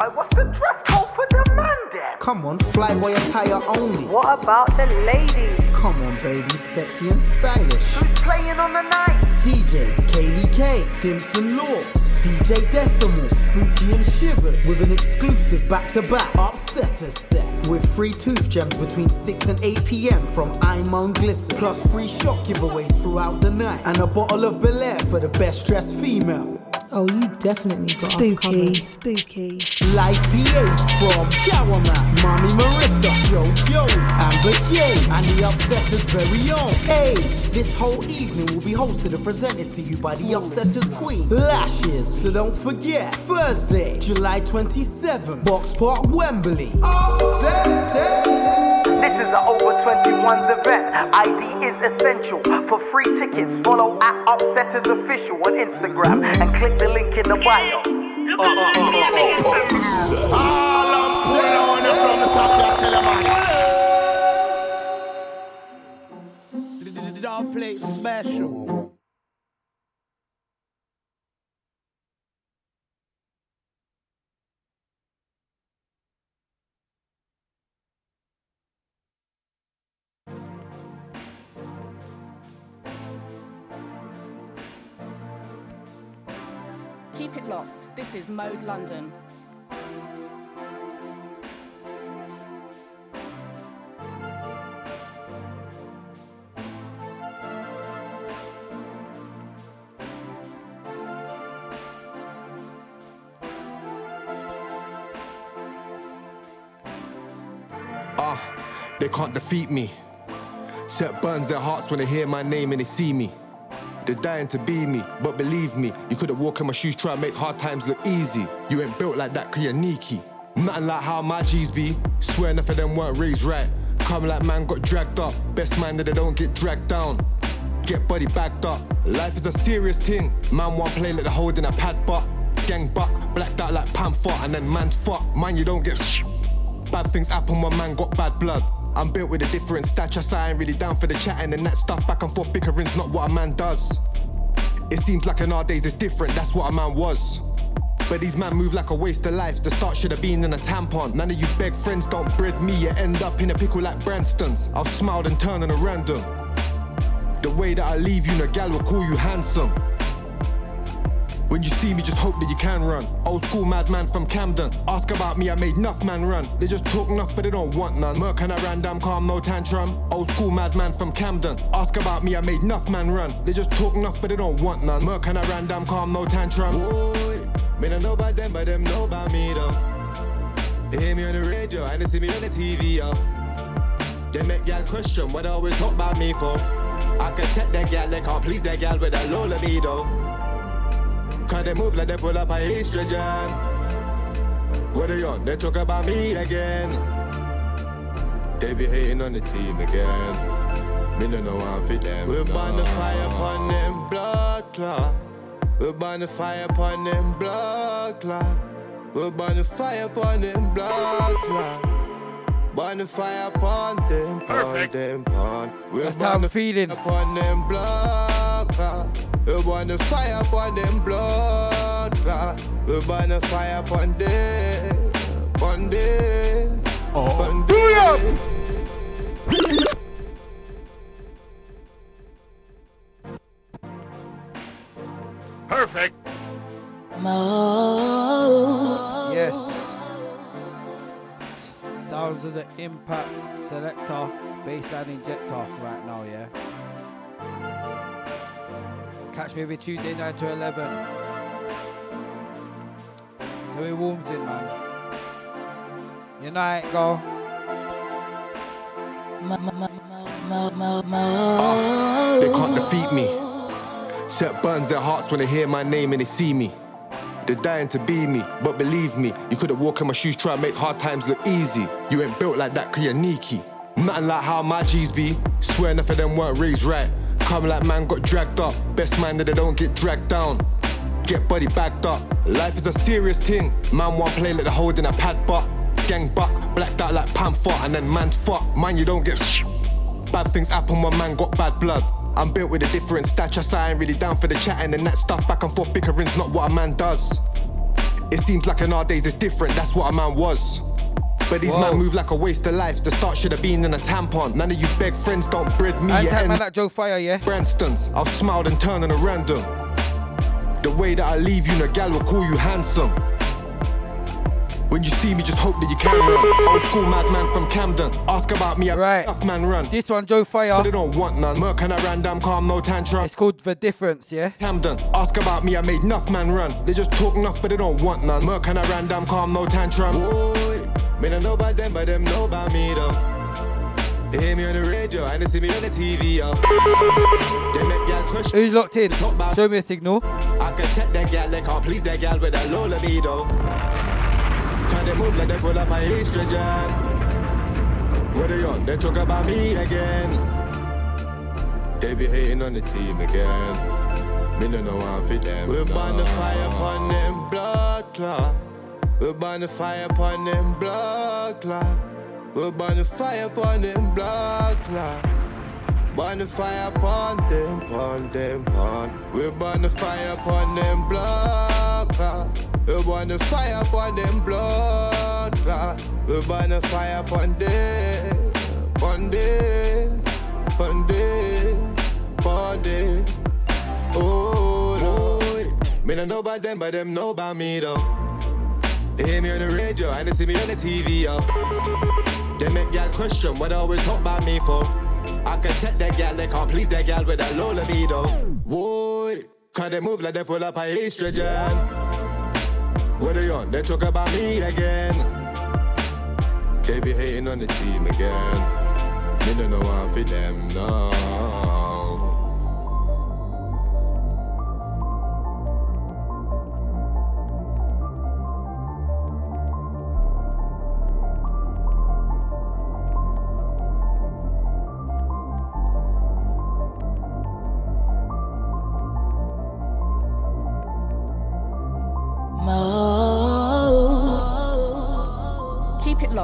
I what's the dress code for the man then? Come on, flyboy attire only. What about the ladies? Come on, baby, sexy and stylish. Who's playing on the night? DJs, KVK, Dimson Law, DJ Decimal, Spooky and Shivered, with an exclusive back-to-back upsetter set, with free tooth gems between 6 and 8 p.m. from Imon Glisten, plus free shock giveaways throughout the night, and a bottle of Belaire for the best dressed female. Oh, you definitely got us Spooky, covered. spooky. Live PAs from Showerman, Mommy Marissa, Yo Joey, Amber J, and the Upsetters' very own Ace. This whole evening will be hosted and presented to you by the Upsetters Queen, Lashes. So don't forget, Thursday, July 27th, Boxpark, Wembley. Upsetters! This is an over 21s event. ID is essential. For free tickets, follow at Upsetters Official on Instagram and click the link in the bio. All I'm full on it from the top, you tell him. Don't play special. Keep it locked. This is Mode London. Ah, they can't defeat me. Set burns their hearts when they hear my name and they see me. They're dying to be me, but believe me, you couldn't walk in my shoes, try and make hard times look easy. You ain't built like that, cause you're sneaky. Nothing like how my G's be. Swear enough of them weren't raised right. Come like man got dragged up. Best man that they don't get dragged down. Get body backed up. Life is a serious thing. Man want play like the holding a pad butt. Gang buck, blacked out like panther, and then man fuck. Man, you don't get sh- Bad things happen when man got bad blood. I'm built with a different stature, so I ain't really down for the chatting and that stuff. Back and forth bickering's not what a man does. It seems like in our days it's different, that's what a man was. But these man move like a waste of life. The start should have been in a tampon. None of you beg friends don't bread me. You end up in a pickle like Branston's. I'll smile and turn on a random. The way that I leave you, no gal will call you handsome. When you see me, just hope that you can run. Old school madman from Camden. Ask about me, I made enough man run. They just talk enough, but they don't want none. Merc and I ran damn calm, no tantrum. Old school madman from Camden. Ask about me, I made enough man run. They just talk enough, but they don't want none. Merc and I ran damn calm, no tantrum. Boy, me don't know about them, but them know about me though. They hear me on the radio, and they see me on the TV, yo. They make gal question what they always talk about me for. I can take that gal, they can't please that gal with that low libido. Cause they move like they full up of estrogen. What they on? They talk about me again. They be hating on the team again. Me no know how fit them. We're burn the fire upon them blood clot. We're burn the fire upon them blood clot. We're burn the fire upon them blood clot. Burn the fire upon them, upon them, upon. We're That's how I'm feeling. upon them blood clot. We burn the fire upon them blood clot. We burn the fire upon them, upon them, oh. upon them. Perfect. Yes. Sounds of the impact selector, baseline injector right now, yeah. Catch me every Tuesday 9 to 11. So it warms in, man. Unite, go. They can't defeat me. Set burns their hearts when they hear my name and they see me. They're dying to be me, but believe me, you couldn't walk in my shoes, try and make hard times look easy. You ain't built like that, cause you're sneaky. Nothing like how my G's be. Swear enough of them weren't raised right. Come like man got dragged up. Best man that they don't get dragged down. Get body backed up. Life is a serious thing. Man want play like the holding a pad butt. Gang buck, blacked out like panther, and then man fuck. Man, you don't get Bad things happen when man got bad blood. I'm built with a different stature, so I ain't really down for the chatting and that stuff. Back and forth bickering's not what a man does. It seems like in our days it's different, that's what a man was. But these Whoa. man move like a waste of lives. The start should have been in a tampon. None of you beg friends don't breed me. And you that end man like Joe Fire, yeah? Branstons. I've smiled and turned on a random. The way that I leave you, no gal will call you handsome. When you see me, just hope that you can run. Old school madman from Camden. Ask about me, I Right. enough man run. This one, Joe Fire. But Fire. they don't want none. Merc and I ran damn calm, no tantrum. It's called The Difference, yeah? Camden. Ask about me, I made enough man run. They just talk enough, but they don't want none. Merc and I ran damn calm, no tantrum. Boy, me don't know about them, but them know about me though. They hear me on the radio and they see me on the TV, yo. They make gal question. Who's locked in? Show me a signal. I can take that gal, they can't please that gal with that low libido. Can they move like they full up of estrogen? What they on? They talk about me again. They be hating on the team again. Me no know how fit them. We're burn the fire upon them blood clot. We're burn the fire upon them blood clot. We're burn the fire upon them blood clot. Burn the fire upon them, upon them, upon. We burn the fire upon them blood clot. We burn the fire upon them blood clot. We burn the fire upon them, upon them, upon them, upon them. Oh, boy. Me no know about them, but them know about me though. They hear me on the radio and they see me on the TV, yo. They make gal question what they always talk about me for. I can take that gal, they can't please that gal with that low libido. Boy, cause they move like they full up of estrogen. What are you on? They talk about me again. They be hating on the team again. Me don't know how for them, no.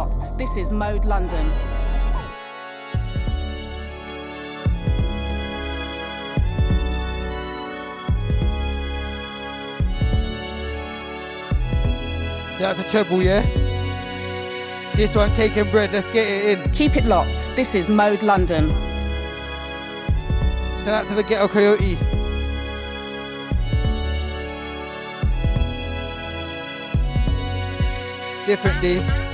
Locked. This is Mode London. Shout out to Treble, yeah? This one, Cake and Bread. Let's get it in. Keep it locked. This is Mode London. Shout out to the Ghetto Coyote. Differently. Shout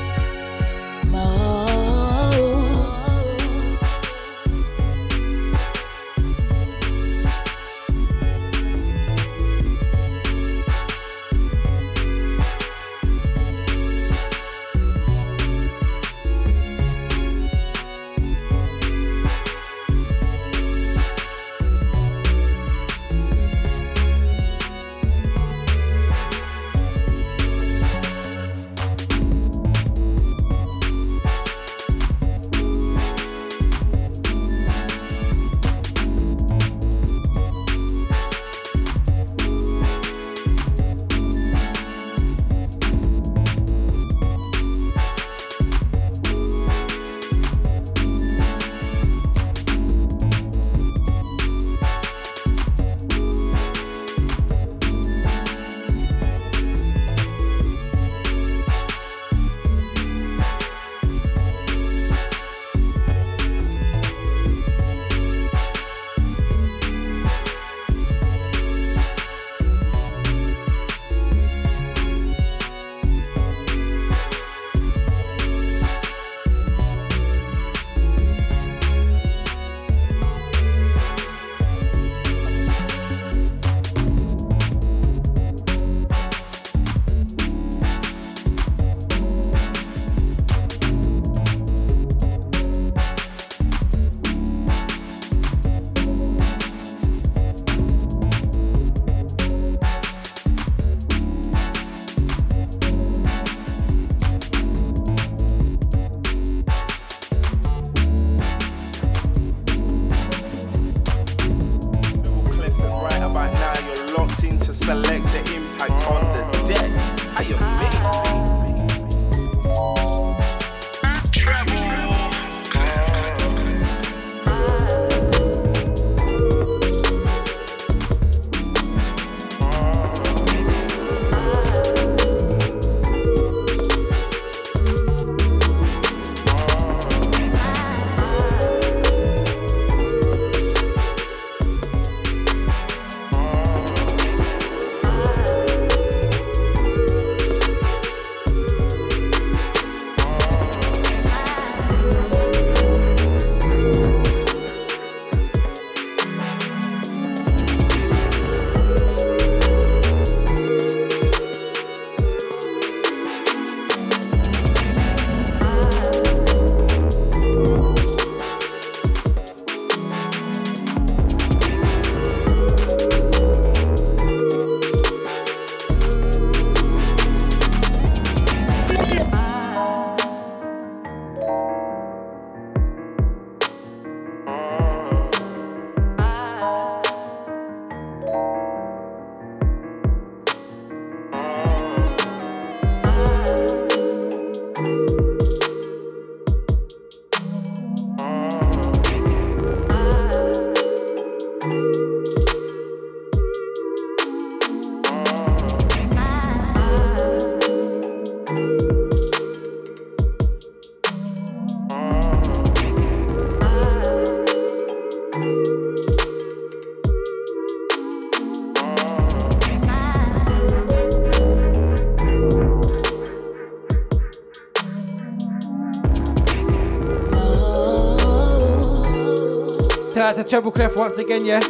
Treble Clef once again, yeah.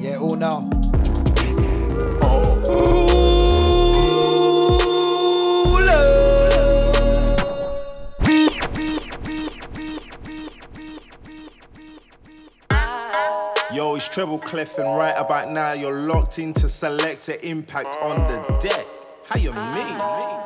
Yeah, all now. Yo, it's Treble Clef, and right about now, you're locked into Selecta Impact on the deck. How you mean?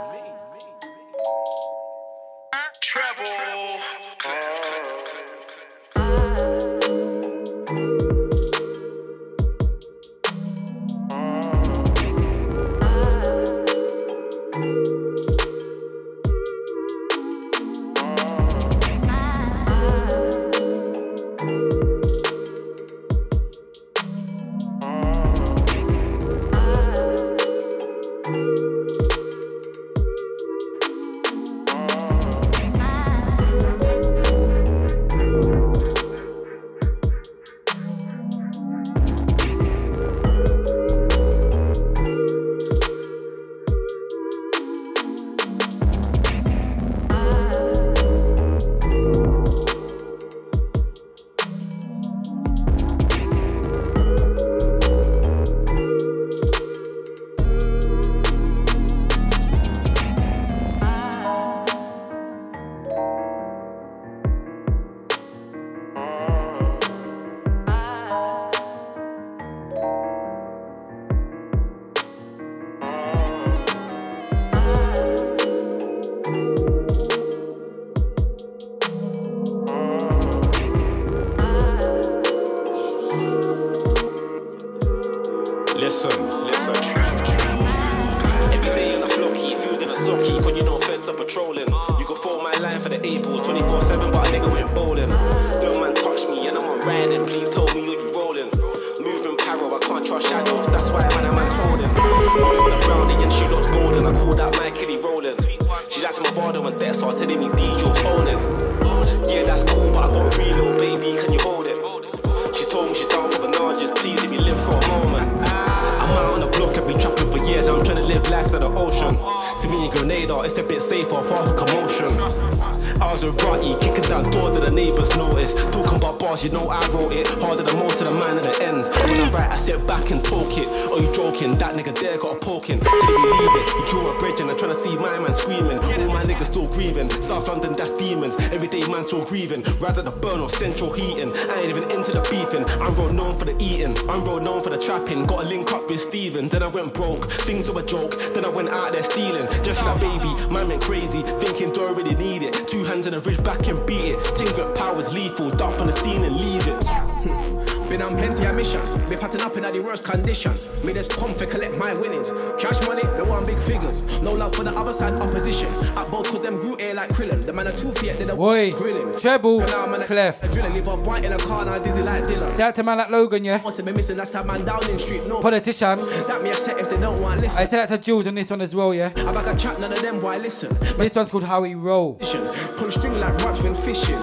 Patting up in the worst conditions. Me just come for collect my winnings. Cash money, they want big figures. No love for the other side opposition. At both cause them grew air like Krillin. The man are too feet, they the treble, clef. Drilling, leave a white in a car now dizzy like Dylan. Shout out to man like Logan, yeah. Must have been missing, that's that man down in street. No politician. That me a set if they don't want listen. I said that to Jules on this one as well, yeah. I'm like a chat, none of them boy listen. This one's called How We Roll. Pull string like rods when fishing.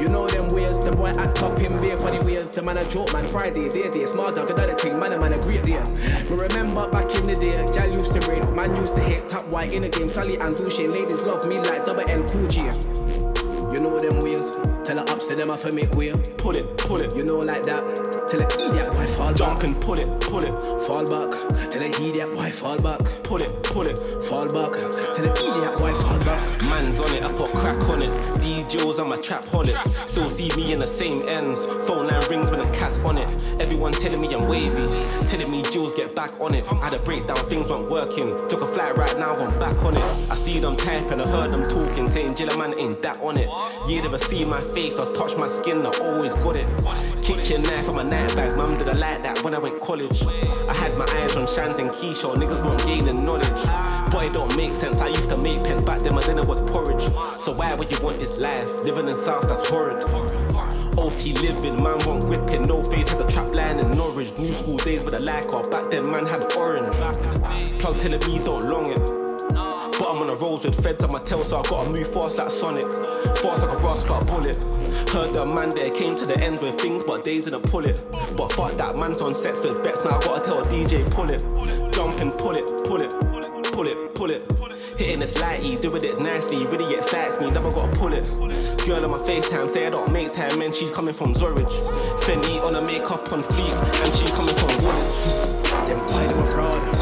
You know them ways, the boy act up in beer for the ways. The man a joke, man, Friday, day, day. Smart dog, another thing, man, a man, a great day. Me remember back in the day, gal used to rain. Man used to hit top white in the game. Sally and Douche, ladies love me like double N Cool G. You know them ways, tell her ups to them off a make way. Pull it, pull it. You know like that. Tell the idiot boy fall Jump back. and pull it, pull it. Fall back. Tell the idiot boy fall back. Pull it, pull it. Fall back. Tell the idiot boy fall back. Man's on it, I put crack on it. DJs on my trap on it. Still see me in the same ends. Phone line rings when the cat's on it. Everyone telling me I'm wavy. Telling me Jules get back on it. Had a breakdown, things weren't working. Took a flight right now, I'm back on it. I see them typing, I heard them talking, saying Jilla man ain't that on it. You never see my face or touch my skin, I always got it. Kitchen knife on my night bag, mum did I like that when I went college. I had my eyes on Shant and Keisha, niggas weren't gaining knowledge. But it don't make sense, I used to make pens back then, my dinner was porridge. So why would you want this life? Living in South, that's horrid. OT living, man want gripping, no face at the trap line in Norwich. New school days with a like off, back then man had orange. Plug telling me don't long it. But I'm on the roads with feds on my tail, so I gotta move fast like Sonic. Fast like a brass cut bullet. Heard the man there came to the end with things, but days didn't pull it. But fuck that man's on sets with vets, now I gotta tell DJ pull it. Jump and pull it, pull it. pull it, pull it. Hitting it slightly, doing it nicely, really excites me, never gotta pull it. Girl on my FaceTime, say I don't make time, and she's coming from Zorridge. Fendi on the makeup on fleek, and she's coming from Woolwich. Them fight them a fraud.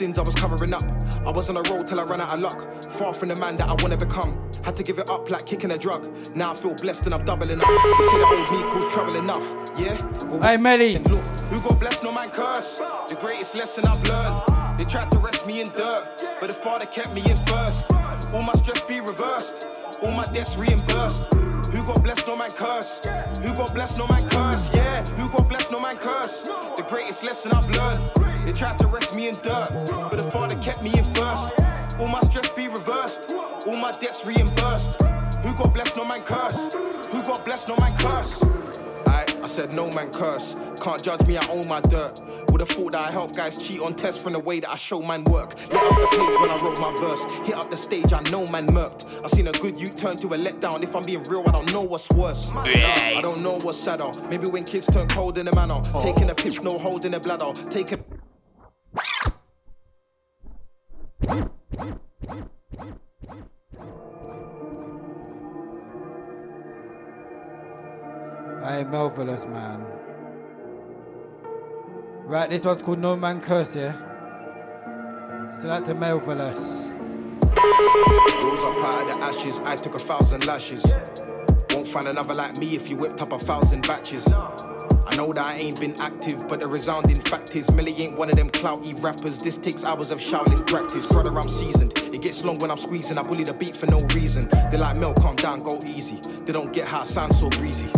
Sins I was covering up. I was on a road till I ran out of luck. Far from the man that I wanna become. Had to give it up like kicking a drug. Now I feel blessed and I'm doubling up. They say that old me calls trouble enough. Yeah? Well, Hey, Melly. Look, who got blessed, no man curse. The greatest lesson I've learned. They tried to rest me in dirt, but the father kept me in first. All my stress be reversed, all my debts reimbursed. Who got blessed, no man curse. Who got blessed, no man curse. Yeah, who got blessed, no man curse. The greatest lesson I've learned. Tried to rest me in dirt, but the father kept me in first. All my stress be reversed, all my debts reimbursed. Who got blessed, no man curse. Who got blessed, no man curse. I, I said no man curse. Can't judge me, I own my dirt. Would have thought that I help guys cheat on tests from the way that I show man work. Lit up the page when I wrote my verse. Hit up the stage, I know man murked. I seen a good you turn to a letdown. If I'm being real, I don't know what's worse. Nah, I don't know what's sadder. Maybe when kids turn cold in the manner. Oh. Taking a piss, no hold in the bladder. Taking. Melvillous, man. Right, this one's called No Man Curse, yeah? So that to Melvillous. Rose up out of the ashes, I took a thousand lashes. Won't find another like me if you whipped up a thousand batches. I know that I ain't been active, but the resounding fact is, Millie ain't one of them clouty rappers. This takes hours of shouting practice. Brother, I'm seasoned. It gets long when I'm squeezing. I bully the beat for no reason. They like Mel, calm down, go easy. They don't get how I sound so breezy.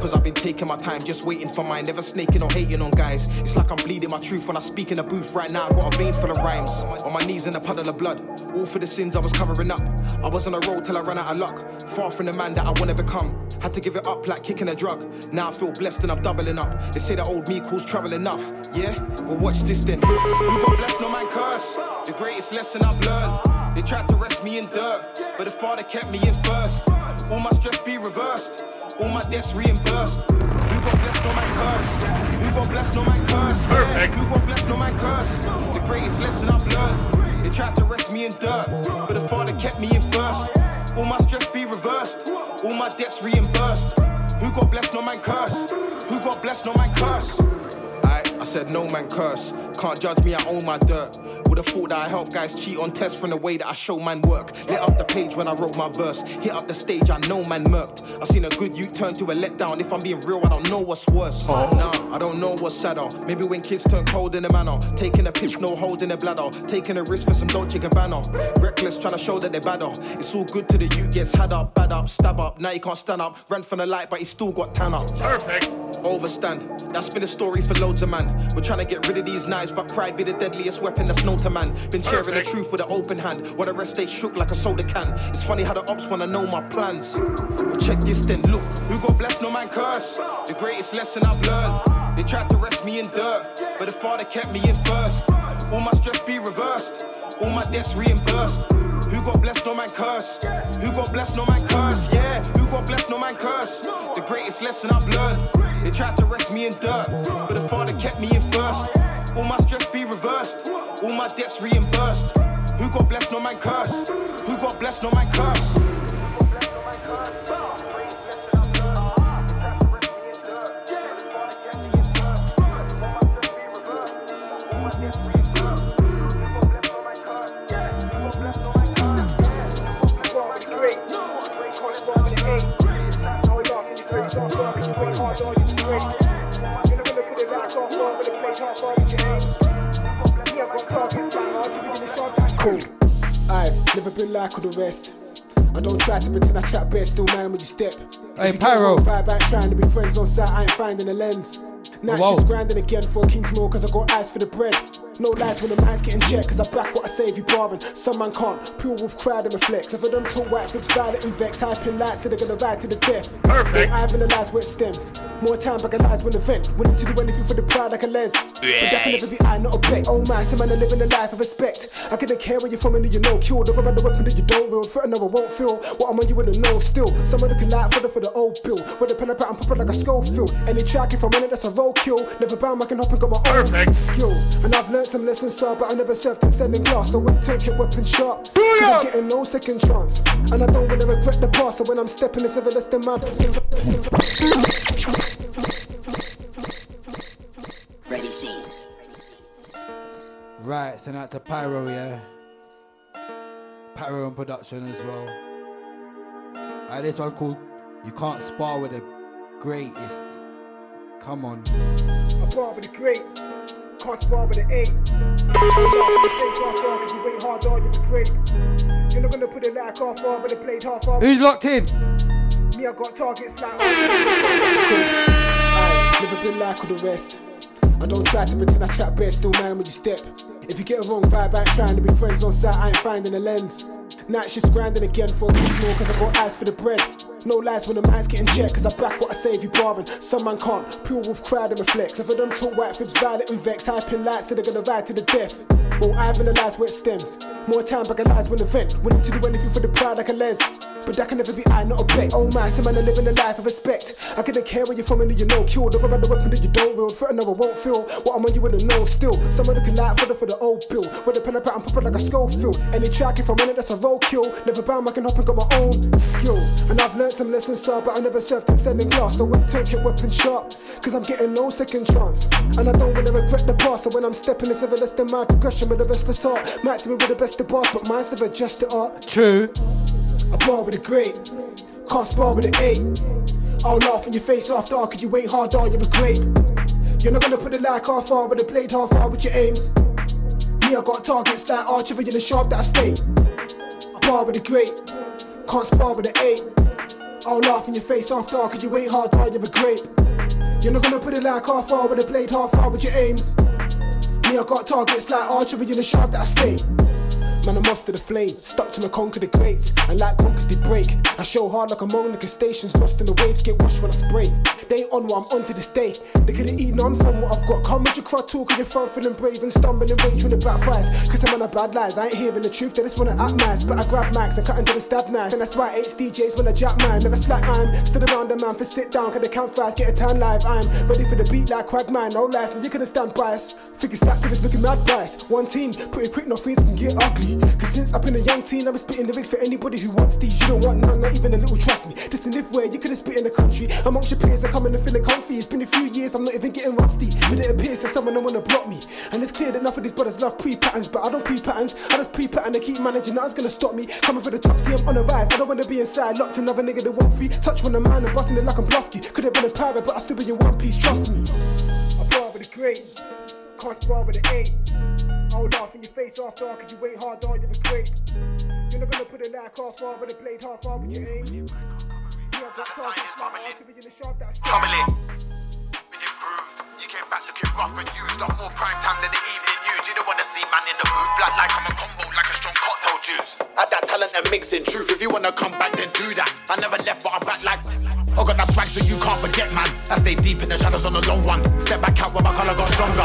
Cause I've been taking my time, just waiting for mine. Never snaking or hating on guys. It's like I'm bleeding my truth when I speak in the booth right now. I got a vein full of rhymes. On my knees in a puddle of blood. All for the sins I was covering up. I was on a road till I ran out of luck. Far from the man that I wanna become. Had to give it up like kicking a drug. Now I feel blessed and I'm doubling up. They say that old me calls trouble enough. Yeah? Well, watch this then. Who got blessed, no man curse. The greatest lesson I've learned. They tried to rest me in dirt, but the father kept me in first. All my stress be reversed, all my debts reimbursed. Who got blessed, no man curse. Who got blessed, no man curse. Yeah, who got blessed, no man curse. The greatest lesson I've learned. They tried to rest me in dirt, but the father kept me in first. All my stress be reversed, all my debts reimbursed. Who got blessed, no man curse. Who got blessed, no man curse. Said, no man curse. Can't judge me, I own my dirt. Would have thought that I help guys cheat on tests from the way that I show man work. Lit up the page when I wrote my verse. Hit up the stage, I know man murked. I seen a good you turn to a letdown. If I'm being real, I don't know what's worse. Nah, I don't know what's sadder. Maybe when kids turn cold in the manner. Taking a piss, no hold in the bladder. Taking a risk for some Dolce Gabbana. Reckless, trying to show that they're badder. It's all good to the you gets had up, bad up, stab up. Now he can't stand up. Ran from the light, but he still got tan up. Perfect. Overstand. That's been a story for loads of man. We're trying to get rid of these knives, but pride be the deadliest weapon that's known to man. Been sharing the truth with an open hand, while the rest they shook like a soda can. It's funny how the ops wanna know my plans. Well, check this then, look, who got blessed, no man curse. The greatest lesson I've learned. They tried to rest me in dirt, but the father kept me in first. All my stress be reversed, all my debts reimbursed. Who got blessed, no man curse. Who got blessed, no man curse. Yeah, who got blessed, no man curse. The greatest lesson I've learned. They tried to rest me in dirt, but the father kept me in first. All my stress be reversed, all my debts reimbursed. Who got blessed, no man curse. Who got blessed, no man curse. Cool. I've never been like all the rest. I don't try to pretend I trap best, still mind when you step. Hey, Pyro. Vibe, I ain't trying to be friends on site, I ain't finding a lens. Now Whoa. she's grinding again for Kingsmore cause I got eyes for the bread. No lies when the man's getting checked cause I back what I say if you barring. Some man can't. Pure wolf crowd and reflex. If I them talk white flips, violent and vex, high hyping lights so they're gonna ride to the death. Perfect. I've analysed where it stems. More time back alive when the vent. Willing to do anything for the pride like a les. But that can never be I, not a bet. Oh man, some man are living a life of respect. I couldn't care where you're from and who you know. Kill the rubber, the weapon that you don't wield. Threaten, no, I won't feel what I'm on, you in the know still. Some of the can light for the for the old bill. With the pen and pattern, pop it like a Schofield. Any track, if I'm in it, that's a roll kill. Never bound, I can hop and got my own skill. And I've learned some lessons, sir, but I never served in sending glass. So when take it weapon sharp. Cause I'm getting no second chance. And I don't wanna regret the past. So when I'm stepping, it's never less than my best. Ready, scene. Right, send out to Pyro, yeah. Pyro and production as well. Alright, this one called You Can't Spar with the Greatest. Come on. I bar with the great, spar with the eight. Face off bar, cause you ain't hard on, you be great. You're not gonna put it like half but the plate half bar. Who's locked in? Me, I got targets like. I've never been like all the rest. I don't try to pretend I trap best, still man when you step. If you get a wrong vibe, I ain't trying to be friends on site, I ain't finding a lens. Night shifts grinding again for kids more, cause I got eyes for the bread. No lies when the man's getting checked, cause I back what I say if you barring. Some man can't, pure wolf crowd and reflex. If I them talk white fibs, violent and vex, hyping lights, so they're gonna ride to the death. Well, I've analysed where it stems. More time back alive when the vent. Willing to do anything for the pride like a les. But that can never be I, not a bet. Oh man, some man are living a life of respect. I couldn't care where you're from and who you know. Kill the rubber, the weapon that you don't. Threaten, no, I won't feel what I'm on you in the know still. Some of the light for the for the old bill. With a pen up and pattern, pop it like a Schofield. Any track if I'm in it, that's a roll kill. Never bound, I can hop and got my own skill. And I've learned some lessons, sir, but I never served in sending glass. So when take it weapon sharp, cause I'm getting no second chance. And I don't wanna regret the past. So when I'm stepping, it's never less than my progression with the best of heart. Might see me with the best of bars, but mine's never just the art. True. I bar with a great, can't spar with an eight. I'll laugh in your face after oh, cause you ain't hard, all you're a grape. You're not gonna put the like half far with a blade half far with your aims. Me, I got targets like archery in the sharp that I stay. I bar with the great, can't spar with an eight. I'll laugh in your face after cause you ain't hard, dog, you're a grape. You're not gonna put it like half far with the blade half far with your aims. Me, I got targets like archery in the shaft that I stay. Man, I'm off to the flame, stuck to my conquer the greats, and like conquers they break. I show hard like I'm on the stations, lost in the waves, get washed when I spray. They on what I'm on to this day. They couldn't eat none from what I've got. Come with your crowd talk, cause you're front feeling brave and stumbling rage when it backfires. Cause I'm on a bad lies, I ain't hearing the truth, they just wanna act nice. But I grab mics and cut into the stab knives. And that's why I DJs when I jack mine, never slack I'm stood around the man for sit down, cause the campfires get a tan live. I'm ready for the beat like Quagmire, no lies, now you couldn't stand by us. Figure stack to this looking mad price. One team, pretty quick, no things can get ugly. Cause since I've been a young teen, I've been spitting lyrics for anybody who wants these. You don't want none, not even a little trust me. This and live where you could have spit in the country. Amongst your peers, I come in and feeling comfy. It's been a few years, I'm not even getting rusty. But it appears that someone don't wanna block me. And it's clear that enough of these brothers love pre patterns, but I don't pre patterns. I just pre pattern and keep managing. Nothing's gonna stop me. Coming for the top, see I'm on the rise. I don't wanna be inside, locked another nigga that won't feed. Touch one of mine and busting it like I'm. Could have been a pirate, but I still be in one piece, trust me. I'm part of the great, can't with the eight. I'll laugh in your face after, cause you wait hard on, the great. You're not gonna put it like half far, but the blade half far with your aim. Yeah, I've got smile, I'll in the sharp that's it. Been improved. You came back looking rough and used. Done more prime time than the evening news. You don't wanna see man in the booth. Black like I'm a combo, like a strong cocktail juice. Add that talent and mix in truth. If you wanna come back, then do that. I never left, but I'm back like. I got that swag so you can't forget, man. I stay deep in the shadows on the long one. Step back out when my color got stronger.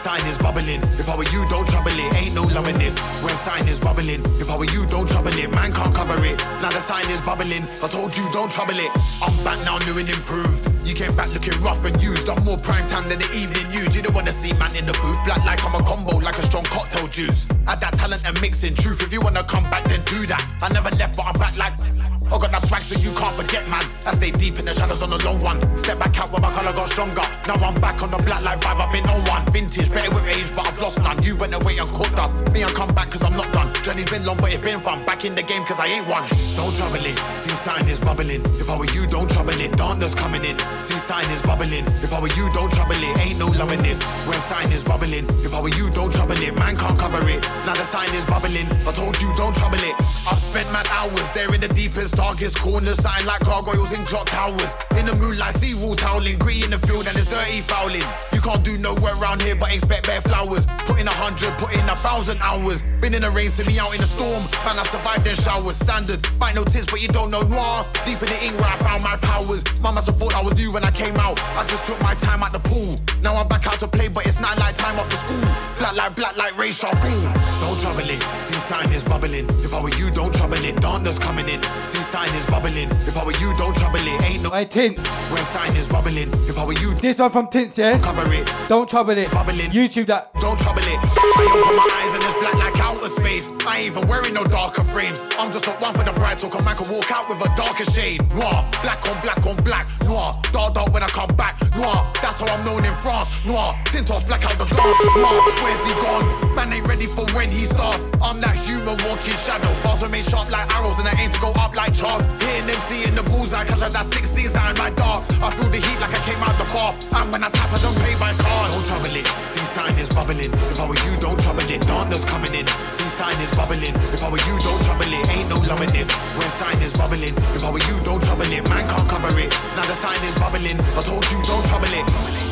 Sign is bubbling. If I were you, don't trouble it. Ain't no loving this. When sign is bubbling. If I were you, don't trouble it. Man can't cover it. Now the sign is bubbling. I told you, don't trouble it. I'm back now, new and improved. You came back looking rough and used. I'm more prime time than the evening news. You don't wanna see man in the booth. Black like I'm a combo, like a strong cocktail juice. Add that talent and mixing. truth. If you wanna come back, then do that. I never left, but I'm back like. I got that swag so you can't forget, man. I stay deep in the shadows on the long one. Step back out when my color got stronger. Now I'm back on the black light vibe, I've been on one. Vintage, better with age, but I've lost none. You went away and caught us. Me, I come back cause I'm not done. Journey's been long, but it's been fun. Back in the game cause I ain't one. Don't trouble it. See sign is bubbling. If I were you, don't trouble it. Darkness coming in. See sign is bubbling. If I were you, don't trouble it. Ain't no loving this. When sign is bubbling. If I were you, don't trouble it. Man can't cover it. Now the sign is bubbling. I told you, don't trouble it. I've spent mad hours there in the deepest, darkest corners. Sign like gargoyles in clock towers. In the moonlight, sea wolves howling. Green in the field and it's dirty fouling. You can't do no work around here but expect bare flowers. Put in a hundred, put in a thousand hours. Been in the rain, see me out in the storm. Man, I survived in showers. Standard, might know tits, but you don't know noir. Deep in the ink where I found my powers. Mama must thought I was new when I came out. I just took my time at the pool. Now I'm back out to play, but it's not like time the school. Black like black like Ray Shaw cool. Don't trouble it. See sign is bubbling. If I were you, don't trouble it. Darkness coming in. See sign is bubbling. If I were you, don't trouble it. Ain't no. Hey, Tints. When sign is bubbling. If I were you, This one from Tints, yeah? cover it. Don't trouble it. Bubbling. YouTube that. Don't trouble it. I open my eyes and it's black like outer space. I ain't even wearing no darker frames. I'm just not one for the bride, so come back can walk out with a darker shade. Noir, black on black on black. Noir, dark dark when I come back. Noir, that's how I'm known in France. Noir, Tintos black out the glass. Noir, where's he gone? Man ain't ready for when he starts. I'm that human walking shadow. Bars remain sharp like arrows and I aim to go up like Charles. Hitting them, seeing the bullseye, catch out that 16 sign my darts. I feel the heat like I came out the bath. And when I tap, I don't pay by card. Don't trouble it. See sign is bubbling. If I were you, don't trouble it. Darkness coming in. See sign is bubbling. If I were you, don't trouble it. Ain't no loving this. When sign is bubbling. If I were you, don't trouble it. Man can't cover it. Now the sign is bubbling. I told you, don't trouble it.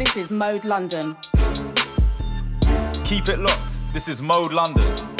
This is Mode London. Keep it locked. This is Mode London.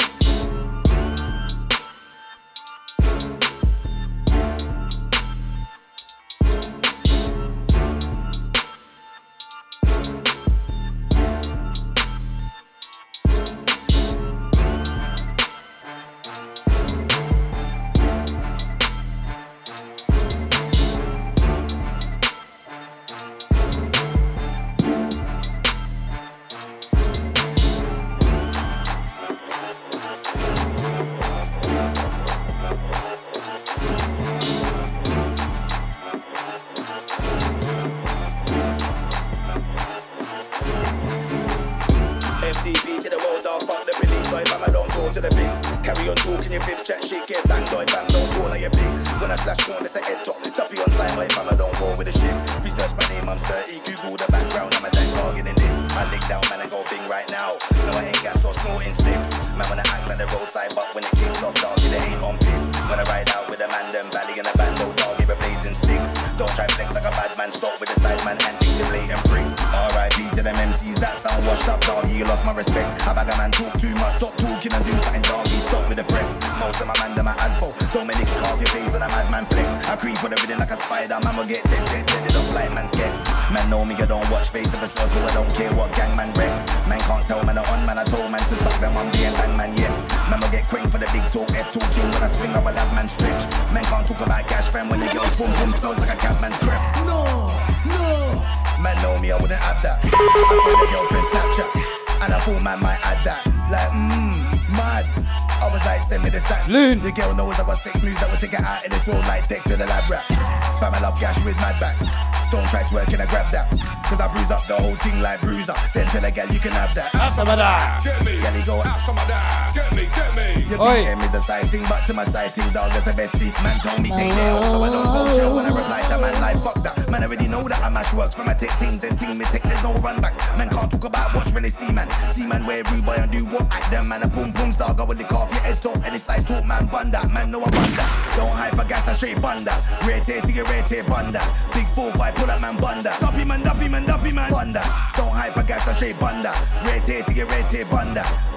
Is a thing, but to my side dog, that's the best thing. Man told me take their so I don't go jail when I reply to man like fuck that. Man already know that I mash works from my take things and thing me take there's no run backs. Man can't talk about watch when they see man. See man wear rude boy and do what act them man a boom boom star go with the off your head top and it's like talk man bun that. Man know I bun that. Don't hype a gas and straight bun that. Rate to your rate bun that. Big four five pull up man bun that. Duppy man, duppy man, duppy man. Bun. Don't hype a gas and straight bun that. Rate to your rate bun that.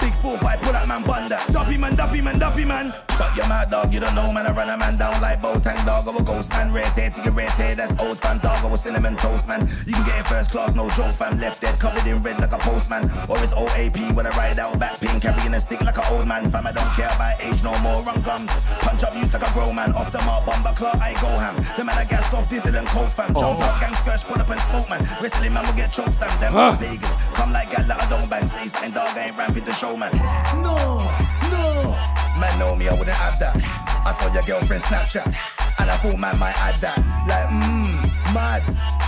Duppy man, duppy man, duppy man. Shut your mouth dog, you don't know man. I run a man down like Boateng dog. I will ghost man. Rate to your rate that's old fan dog. I was cinnamon toast man. You can get it first class, no joke fam. Left dead covered in red like a postman. Or it's OAP when I ride out back pin carrying a stick like an old man. Fam, I don't care about age no more. Run gums. Punch up used like a grown man. Off the mark, bomber clock, I go ham. The man I gassed off diesel and coke fam. Jump out, gang skirts, pull up and smoke man. Wrestling man will get choked Sam. Them Ah. Vegas. Come like gal that I don't bang. Stay saying dog, I ain't ramping the show man. No, no. Man know me, I wouldn't have that. I saw your girlfriend Snapchat, and I thought man might add that. Like, mmm, mad.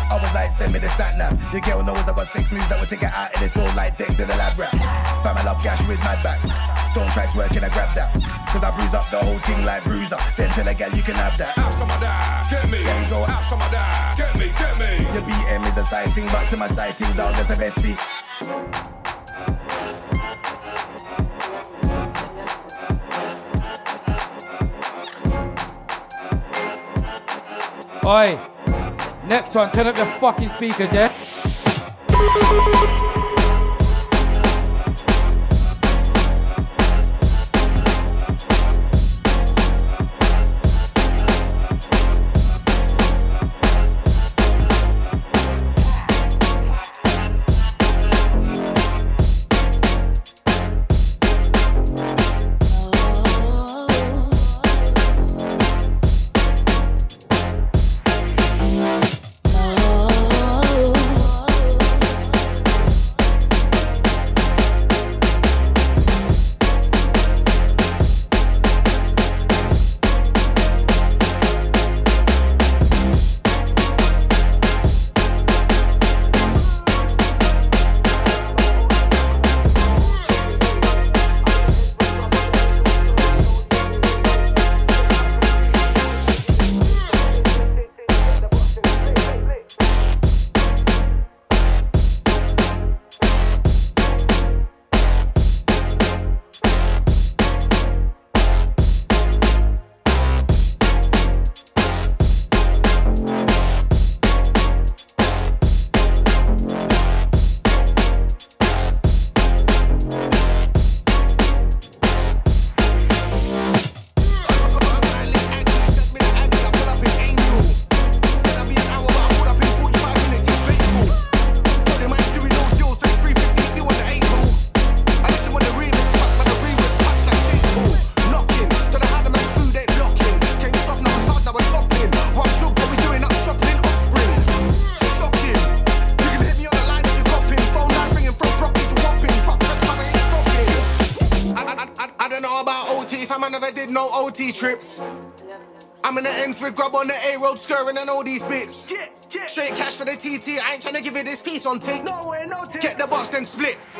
I was like, send me the sat nav. Your girl knows I got six moves that will take her out of this world like deck to the lab rap. Fam, I love gash with my back. Don't try to work and I grab that. Cause I bruise up the whole thing like bruiser. Then tell a gal you can have that. Have some of that. Get me. There you go. Have some of that. Get me, get me. Your BM is a side thing, but to my side thing, dog, that's the bestie. Oi. Next one, turn up your fucking speakers, yeah? Box then split.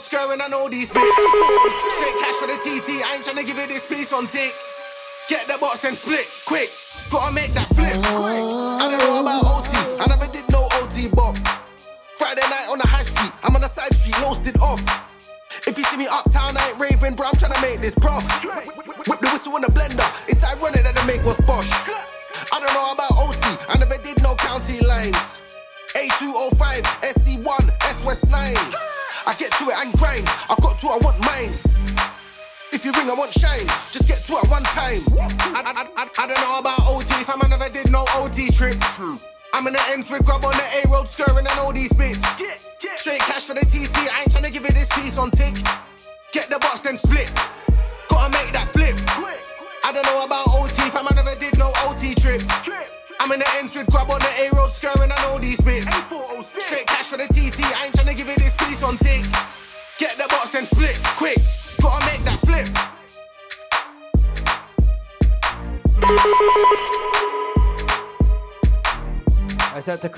Scurrying and all these bits. Straight cash for the TT, I ain't tryna give it this piece on tick. Get the box, then split, quick. Gotta make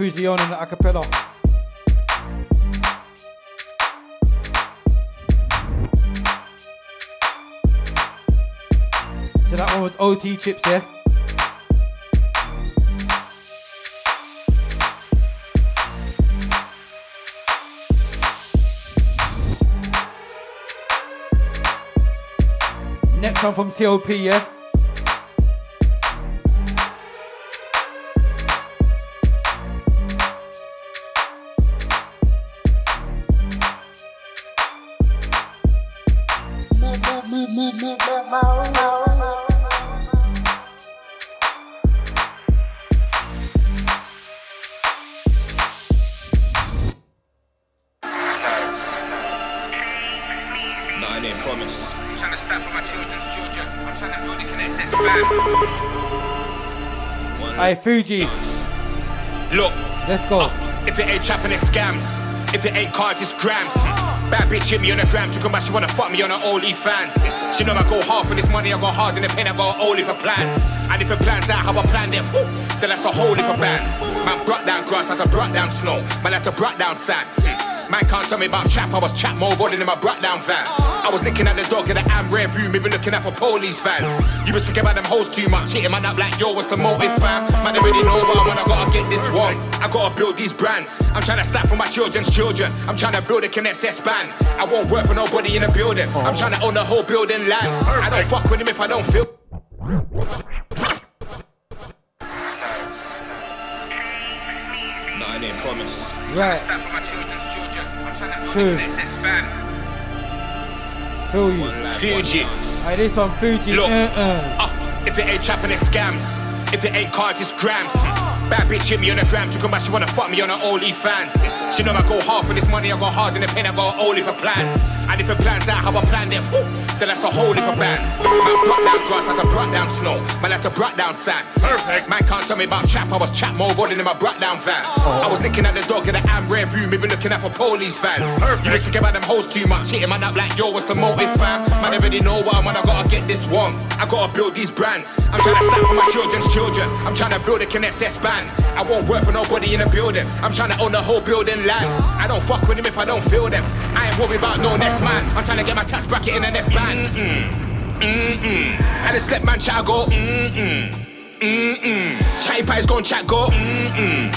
Cruz Leon in the acapella. So that one was OT chips, yeah? Next one from TOP, yeah? Hey, Fuji. Look. Let's go. Uh, if it ain't trapping, it's scams. If it ain't cards, it's grams. Bad bitch hit me on the gram, took back, she wanna fuck me on her OnlyFans. She know I go hard for this money, I go hard in the pain, I got a whole heap of plans. And if it plans out how I planned it, whoo, then that's a whole heap of bands. Man brought down grass like a brought down snow, man like a brought down sand. Man can't tell me about chap, I was chap more rolling in my brought down van. I was looking at the dog in the am rear view, maybe looking out for police fans. You was thinking about them hoes too much, hitting man up like yo, what's the motive fam? Man, I really know what I want, I gotta get this one. I gotta build these brands. I'm trying to stack for my children's children. I'm trying to build a Connect S band. I won't work for nobody in the building. I'm trying to own the whole building land. I don't fuck with him if I don't feel. No, I didn't promise. Right. True. a connected band. Feel you. Fuji. Hey, this one, Fuji. Look. Uh-uh. Uh, if it ain't trapping, it's scams. If it ain't cards, it's grams. Bad bitch hit me on the gram, took back, she wanna fuck me on her OnlyFans. She know I go hard for this money, I go hard in the pen, I got a whole heap of plans. And if it plans out how I planned it, whoo, then that's a whole heap of bands. Man brought down grass like a brought down snow, man like a brought down sand. Perfect. Man can't tell me about chap, I was chap more rolling in my brought down van. I was looking at the dog in the am rear view, maybe looking out for police fans. You was thinking about them hoes too much, hitting man up like yo, what's the motive fam? Man, I already know what I'm on, I gotta get this one. I gotta build these brands. I'm trying to stack for my children's children. I'm trying to build a Connect S band. I won't work for nobody in the building. I'm trying to own the whole building land. I don't fuck with them if I don't feel them. I ain't worried about no next man. I'm trying to get my tax bracket in the next band. Mm-mm. Mm-mm. And the slip man chat go. Mm-mm. Mm-mm. Chatty pies go and chat go. Mm-mm.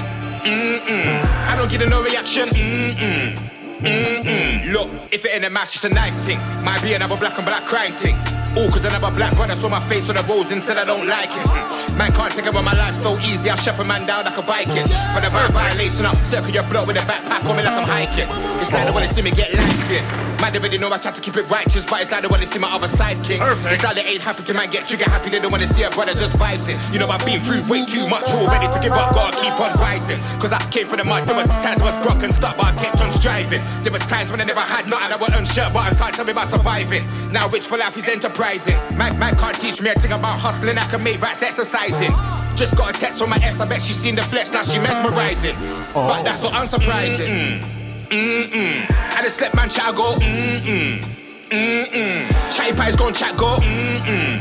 Mm-mm. I don't get no reaction. Mm-mm. Mm-mm. Look, if it ain't a match, it's a knife thing. Might be another black and black crime thing. All cause another black brother saw my face on the roads and said I don't like it. Man can't take over my life so easy, I shut a man down like a Viking. For the right violation, I'll circle your block with a backpack on me like I'm hiking. It's like they wanna see me get life in. Man, they already know I try to keep it righteous, but it's like they wanna see my other side king. It's like they ain't happy to man get trigger happy, they don't wanna see a brother just vibes it. You know I've been through way too much already to give up, gotta keep on rising. Cause I came from the mud, there was times I was broke and stuff, but I kept on striving. There was times when I never had nothing, I was unsure, but I can't tell me about surviving. Now rich for life is enterprising. Man, man can't teach me a thing about hustling, I can make rats exercising. Just got a text from my ex, I bet she seen the flesh, now she mesmerizing. But that's not unsurprising. Mm-mm. I just let man chat go, mm-mm. Mm-mm. Chatty pies gon' chat go, mm-mm.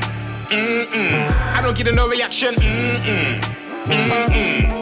Mm-mm. I don't get no reaction, mm-mm. Mm-mm. Mm-mm.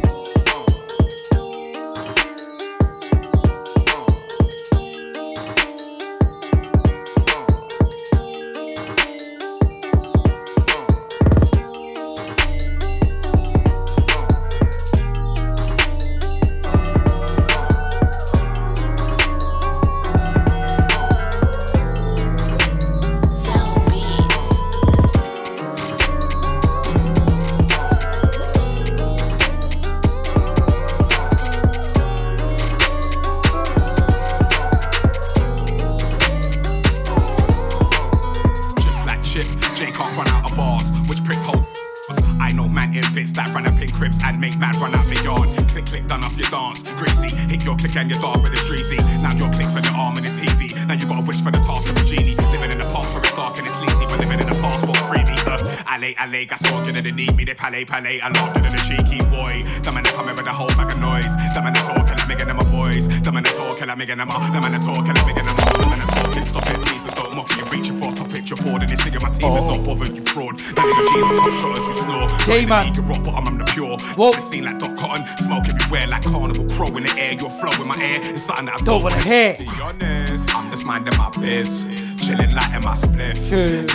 palais, palais, I laughed at the cheeky boy. The man that coming with a whole bag of noise. The man that talking, I'm making them my boys. The man that talking, I'm making them up. The man that talking, I'm making them up. The man that talking, stop it, please, just don't mock it. You're reaching for a topic, you're bored, and you're singing my team is not oh. bothered, you fraud. Now nigga G's on top shot as you snore. J-Man. You rock bottom, I'm the pure. Whoa. It seem like Doc Cotton, smoke everywhere like carnival crow in the air. Your flow in my air, it's something that I don't, wanna hear. Be honest, I'm just minding my biz. Chilling light in my split.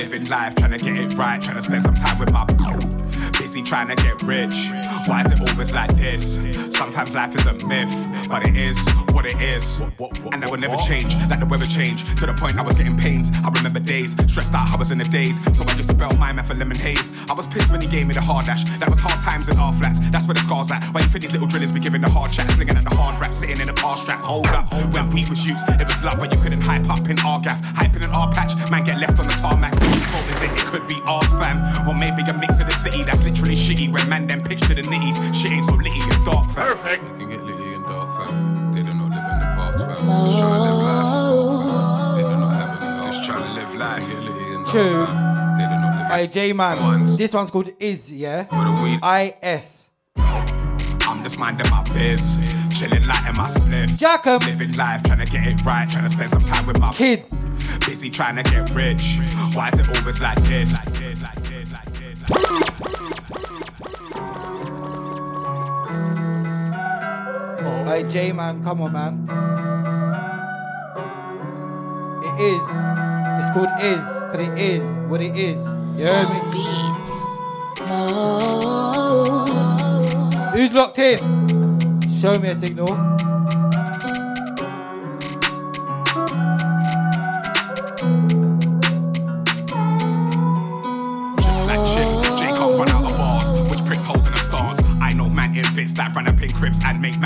Living life, trying to get it right, trying to spend some time with my busy trying to get rich. Why is it always like this? Sometimes life is a myth, but it is what it is. what what And that will never change, like the weather change. To the point I was getting pains. I remember days, stressed out, I was in the days. So I used to belt my man for lemon haze. I was pissed when he gave me the hard dash. That was hard times in our flats. That's where the scars at. Why you think these little drillers be giving the hard chat, flinging at the hard rap, sitting in the bar strap. Hold up, when we was youths, it was love, but you couldn't hype up in our gaff. Hyping in our patch, man get left on the tarmac. Whose fault is it? It could be ours, fam. Or maybe a mix of the city that's literally shitty. When man then pitch to the nitties, shit ain't so litty, it's dark, fam. Perfect. True. fam. They don't live Hey, J man. This one's called Is, yeah? I S. I'm just minding my biz. Chilling light in my spliff. Jackham. Living life, trying to get it right, trying to spend some time with my kids. Busy trying to get rich. Why is it always like this? Like this, like this, like this. Hey, J man, come on, man. It is. It's called Is, because it is what it is. You heard me? Who's locked in? Show me a signal.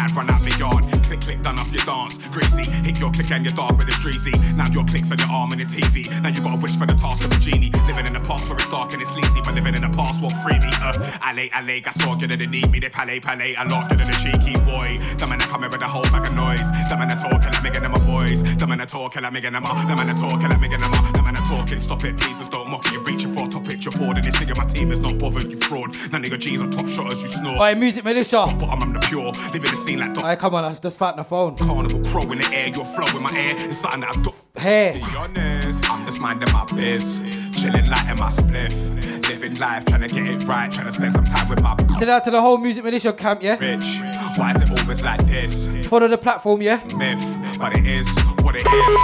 Man run out the yard. Click, click, done off your dance. Greasy, hit your click and your dog with a streezy. Now your clicks on your arm and your TV. Now you gotta wish for the task of a genie. Living in the past where it's dark and it's sleazy, but living in the past won't free me. Uh, alley, alley, gas all good and need me. They palais, palais, I locked it in a cheeky boy. The man that coming with a whole bag of noise. The man that talking, I'm making them my boys. The man that talking, I'm making them up. The man that talking, I'm making them up. The man that talking, stop it, please, don't mock it. You're reaching for a topic, you're bored, and this nigga, my team is not bothered, you fraud. Now nigga G's on top shot as you snore. Alright, music militia. Bottom, I'm the pure. Living the scene like Alright, come on, I've just found the phone. Carnival crow in the air, your flow in my air. It's something that I do. Hey. Be honest, I'm just minding my biz. Chilling light in my spliff. Living life, trying to get it right, trying to spend some time with my Send out to the whole music militia camp, yeah? rich. Why is it always like this? Follow the platform, yeah? Myth, but it is what it is.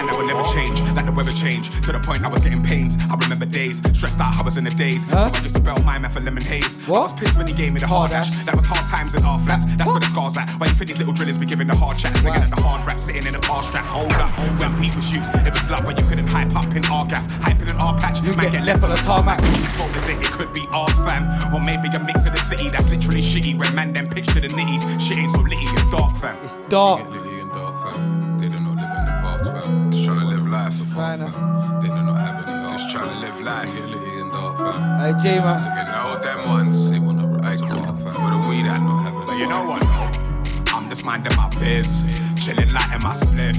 And that will never change, like the weather change. To the point I was getting pains. I remember days, stressed out, I was in the days. So I used to belt my man for lemon haze. I was pissed when he gave me the hard dash. That was hard times in our flats. That's where the scars at. Why you think these little drillers be giving the hard chat? Nigga at the hard rap, sitting in a bar strap. Hold up, when Pete was used, it was love, when you couldn't hype up in our gaff. Hyping in our patch, you man get left on the tarmac. Whose fault is it? It could be ours, fam. Or maybe a mix of the city that's literally shitty. When man then pitch to the nitties, shit ain't so litty, it's dark, fam. It's dark. Lily and dark, fam. They don't know live in the parks, fam. Just trying to live life apart, fam. They do not have any heart. Just trying to live life. Get Lily and dark, fam. Hey, J man. Look at all them ones. They wanna ride car, fam. But the weed I not having. But you know what? I'm just minding my biz, chilling light in my spliff,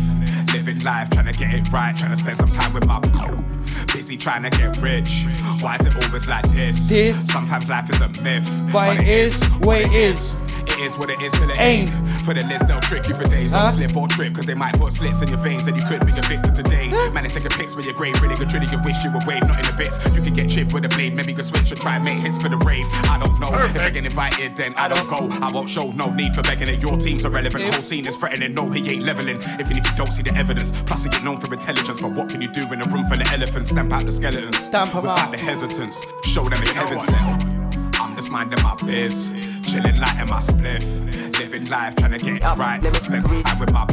living life, trying to get it right, trying to spend some time with my busy trying to get rich. Why is it always like this? Sometimes life is a myth, But it is what it is. It is what it is till it ain't. For the list, they'll trick you for days. Don't Huh? slip or trip, cause they might put slits in your veins and you could be the victim today. Man, they taking pics with your grave, really good trilly. You wish you were wave, not in the bits. You could get chipped with a blade, maybe you could switch and try and make hits for the rave. I don't know. If I get invited, then I don't go. I won't show no need for begging it. Your team's irrelevant. Whole scene is threatening. No, he ain't leveling. Even if you don't see the evidence. Plus, he get known for intelligence. But what can you do in a room full of elephants? Stamp out the skeletons. Stamp 'em Without out. the hesitance. Show them it's heaven sent. I'm just minding my biz, chilling light in my spliff, living life trying to get it right. Spend some time with my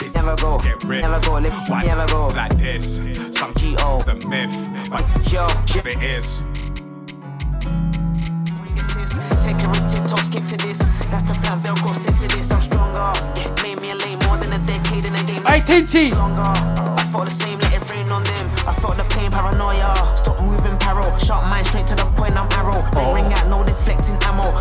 biz, never go, get rich. Never go, live, Why never go like this. Some G.O. the myth, but yo, it is. Take a risk, tiptoe, skip to this. That's the plan, Velcro, stick to this. I'm stronger. Made me a lane more than a decade in the game. Hey, Tinchi. Longer. I felt the same, let it rain on them. I felt the pain, paranoia. Stop moving, paro. Sharp mind, straight to the point, I'm arrow. Ring, oh. ring out, no deflecting ammo.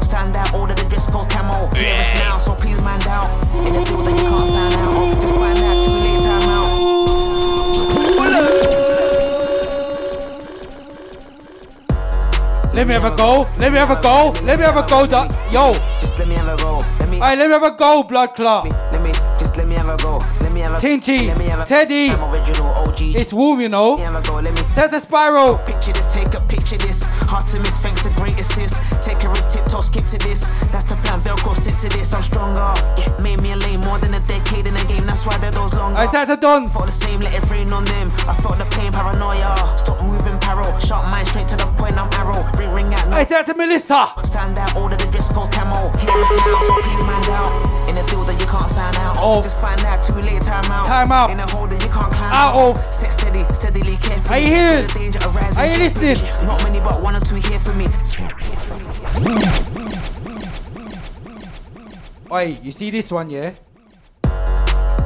Stand out, order the dress code camo. Hear us now, so please mind out. In the building, you can't sign out. of. Just find out, too late, time out. Let me have a go. Let me have a go. Let me have a go. da- Yo. Just let me have a go. Let me. Hey, let me have a go, blood clot. Let me, just let me have a go. Let me have a Tinchi, Let me have a Teddy. I'm original OG. It's warm, you know. Let me have a go. Let me. Set the spiral. Picture I said to Don. Felt the same, let it rain on them. I felt the pain, paranoia. Stop moving, paro. Sharp mind, straight to the point, I'm arrow. Ring, ring out. I said to Melissa. Stand out, order the dress code camo. Hear us now, so please mind out. In the building, you can't sign out. Oh. Just find out, too late, time out. Time out. In the holder, you can't climb Out out. of. Sit steady, steadily, carefully. Are you hearing? Danger arising. Are you listening? Not many, but one or two here for me. Oi, you see this one, yeah?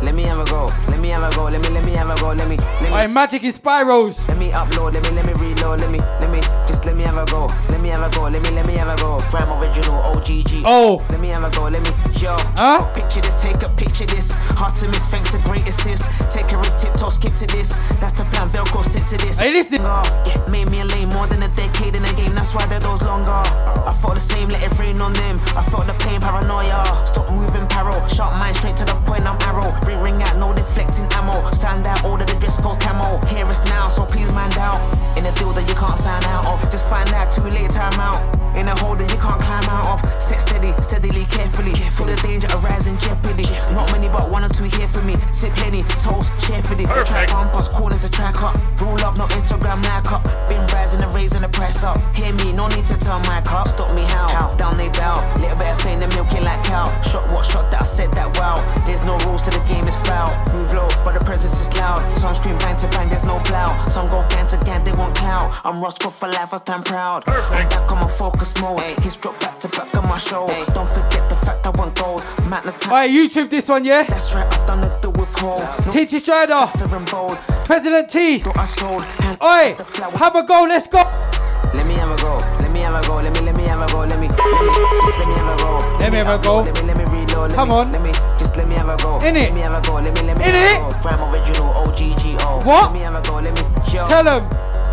Let me have a go. Let me have a go. Let me, let me have a go. Let me, let me. Oi, magic in spirals. Let me upload, let me, let me reload, let me, let me, just let me have a go, let me have a go, let me, let me have a go. Prime original OGG. Oh. Let me have a go, let me, yo. Huh? Picture this, take a picture this. Hard to miss, thanks to great assist. Take a risk, tiptoe, skip to this. That's the plan, Velcro, stick to this. Are you listening? Yeah, made me a lane more than a decade in the game, that's why they're those longer. I felt the same, let it rain on them. I felt the pain, paranoia. Stop moving, paro. Sharp mind, straight to the point, I'm arrow. Ring, ring out, no deflecting ammo. Stand out, order the dress code camo. Hear us now, so please mind out. In a deal that you can't sign out of. Just find out, too late, time out. In a hole that you can't climb out of. Set steady, steadily, carefully. Feel the danger arising, jeopardy. Not many, but one or two here for me. Sip henny, toast, cheerfully. The track bumpers, corners, the track up. Rule love, no Instagram, like up. Been rising and raising the price up. Hear me, no need to turn my cup. Stop me how? how? Down they bow. Little bit of fame, then milking like cow. Shot what shot that I said that wow. There's no rules to the game, is foul. Move low, but the presence is loud. Some scream bang to bang, there's no plow. Some go gang to gang, they want clout. I'm Roscoe for life, I stand proud. I'm back on my focus mode. He's dropped back to back on my show. Don't forget the fact I want gold. Matt the time. Oi, YouTube this one, yeah? That's right, I done it the withhold. No Tinchy Stryder. bold. President T. Thought I sold. And Oi, have a go, let's go. Let me have a go. Let me have a go. Let me let me have a go. Let me let me just let me have a go. Let me have a go. Let me let me reload. Let Come me, on. Let me just let me have a go. In it. Let me have a go. Let me let me In have it. a go. Prime original OGGO. What? Let me have a go. Let me yo. Tell him.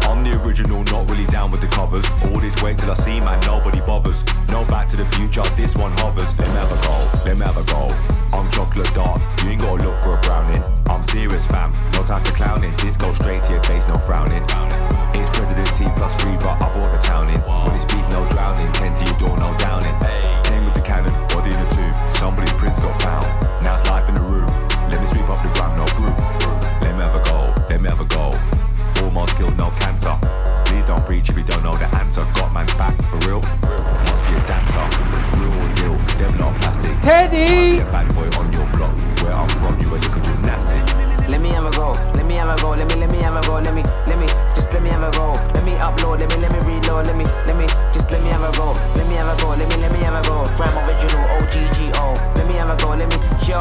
I'm the original, not really down with the covers. All this wait till I see, man, nobody bothers. No back to the future, this one hovers. Let me have a go, let me have a go. I'm chocolate dark, you ain't gotta look for a browning. I'm serious, fam, not time for clowning. This goes straight to your face, no frowning. It's President T plus three, but I bought the town in. When they speak, no drowning. Ten to your door, no downing. Somebody's prince got found. Now it's life in the room. Let me sweep up the ground, no broom. Let me have a go, let me have a go. Almost killed, no cancer. Please don't preach if you don't know the answer. Got man's back, for real. Must be a dancer. Real or deal, them not plastic. Teddy! A bad boy on your block. Where I'm from, you a little gymnastic. Let me have a go, let me have a go, let me, let me have a go, let me, let me, just let me have a go. Let me upload, let me, let me reload, let me, let me, just let me have a go, let me have a go, let me, let me have a go. Grab original. OGGO, let me have a go, let me, yo.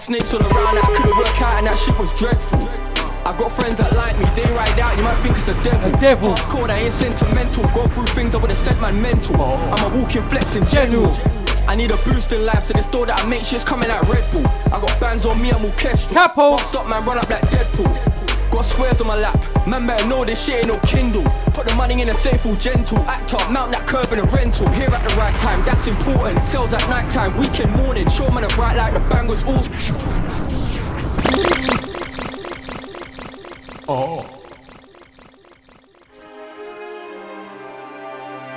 Had snakes all around that I couldn't work out, and that shit was dreadful. I got friends that like me, they ride out, you might think it's a devil. A devil. Hardcore, I ain't sentimental. Go through things I would've said man mental. I'm a walking flex in general. I need a boost in life, so this door that I make shit's coming like Red Bull. I got bands on me, I'm orchestral. Capo. Stop man, run up like Deadpool. Got squares on my lap, man better know this shit ain't no Kindle. Put the money in a safe, all gentle. Act up, mount that curb in a rental. Here at the right time, that's important. Sales at night time, weekend morning. Show man a bright light, the bang was all. Oh.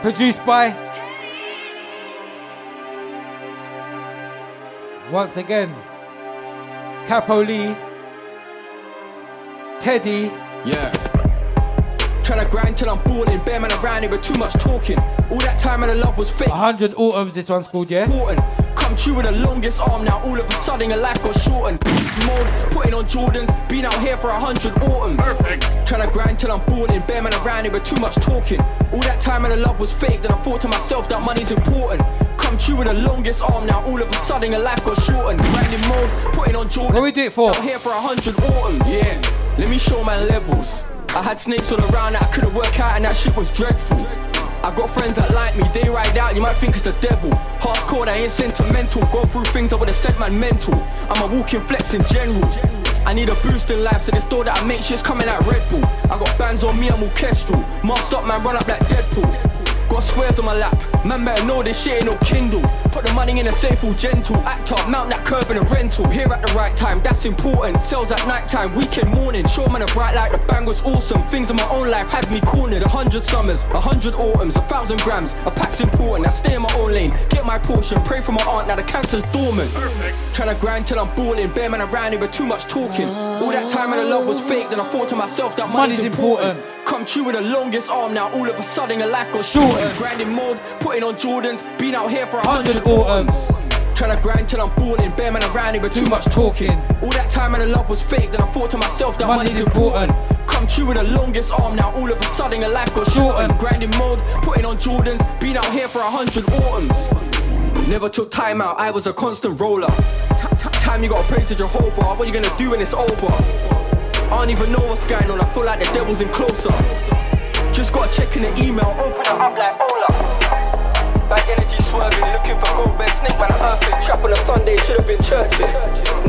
Produced by. Once again, Capo Lee, Teddy. Yeah. Tryna grind till I'm bored bear man around it with too much talking. All that time and the love was fake. 100 autumns, this one's called, yeah? Important. Come true with the longest arm now. All of a sudden your life got shortened. Mode, putting on Jordans, been out here for a hundred autumns. Perfect. Tryna grind till I'm bored bear man around it with too much talking. All that time and the love was fake. Then I thought to myself that money's important. Come true with the longest arm now. All of a sudden your life got shortened. Grinding mode, putting on Jordans. What we do it for? Out here for a hundred autumns. Yeah. Let me show my levels. I had snakes all around that I couldn't work out, and that shit was dreadful. I got friends that like me, they ride out, you might think it's a devil. Hardcore, I ain't sentimental. Go through things I would've said man mental. I'm a walking flex in general. I need a boost in life, so this door that I make shit's coming like Red Bull. I got bands on me, I'm orchestral. Masked up, man, run up like Deadpool. Got squares on my lap, man better know this shit ain't no Kindle. Put the money in a safe, all gentle. Act up, mount that curb in a rental. Here at the right time, that's important. Sales at night time, weekend morning. Show man a bright light, the bang was awesome. Things in my own life had me cornered. A hundred summers, a hundred autumns, a thousand grams. A pack's important, I stay in my own lane. Get my portion, pray for my aunt, now the cancer's dormant. Tryna grind till I'm balling, bear man around here with too much talking. All that time and the love was fake, then I thought to myself that money's, Money's important. important. Come true with the longest arm now, all of a sudden your life got Grinding mode, putting on Jordans, been out here for a hundred autumns. Trying to grind till I'm balling, bear man around here with too much talking. All that time and the love was fake, then I thought to myself that money's, important. Come true with the longest arm now, all of a sudden your life got shortened. Grinding mode, putting on Jordans, been out here for a hundred autumns. Never took time out, I was a constant roller. T- t- time you gotta pray to Jehovah, what you gonna do when it's over? I don't even know what's going on, I feel like the devil's in closer. Just got a check in the email, open it up like Ola. Bad energy swerving, looking for gold bed snake man, earthing. Trap on a Sunday, should've been churching.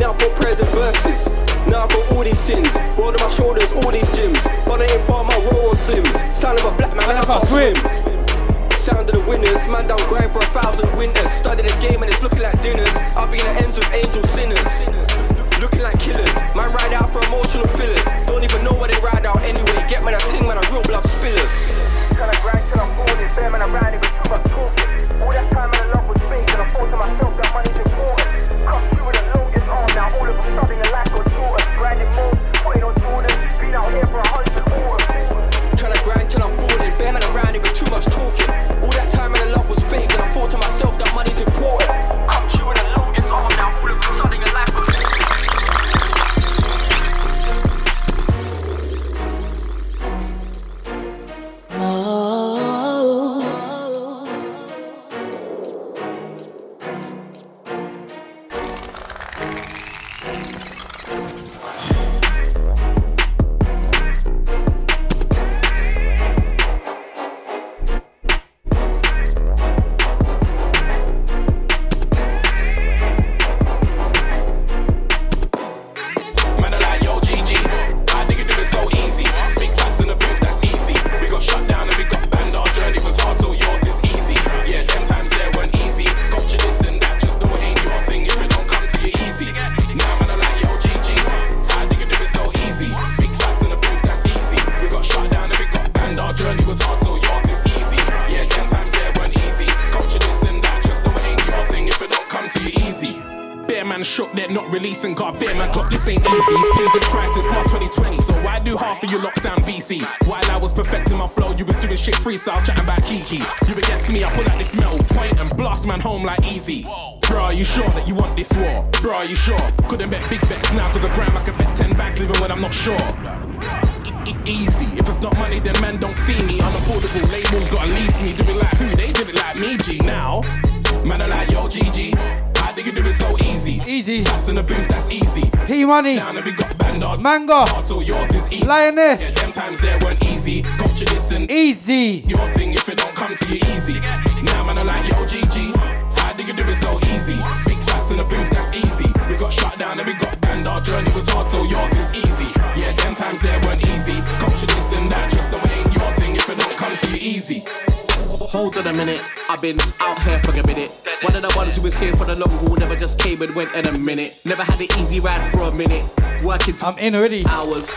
Now I got prayers and verses. Now I got all these sins. Rolled on my shoulders, all these gyms. But I ain't far my roll slims. Sound of a black man, I can't swim. thousand winners. Man down grind for a thousand winters. Studying the game and it's looking like dinners. I'll be in the ends with angel sinners. Looking like killers. Man ride out for emotional fillers. Don't even know what they ride out anyway. Get man a ting, man a real blood spillers. Tryna grind till I'm bored. Bare man around it with too much talking. All that time and love was fake. And I thought to myself that money's important. Come through with the longest arm. Now all of a sudden the life got shorter. Grinding more, putting on Jordan. Been out here for a hundred autumns. Tryna grind till I'm bored. Bare man around it with too much talking. All that time and love was fake. And I thought to myself that money's important. Couldn't bet big bets now, cause the gram I can bet 10 bags even when I'm not sure. E- e- Easy. If it's not money, then man don't see me. I'm Unaffordable labels gotta lease me. Do it like who? They did it like me, G. Now, man, I like yo, GG. How do you do it so easy? Easy. Taps in the booth, that's easy. P Money. Now that we got Bandard. Mango. So yours is easy. Lioness. Yeah, them times there weren't easy. Culture this and easy. Your thing if it don't come to you easy. Now man, I like yo, GG. How do you do it so easy? Speak facts in the booth. We got shut down and we got banned. Our journey was hard, so yours is easy. Yeah, them times there weren't easy. Culture this and that, just know it ain't your thing if it don't come to you easy. Hold on a minute, I've been out here for a minute. One of the ones who was here for the long haul, never just came and went in a minute. Never had an easy ride for a minute. Working I'm in already. Hours.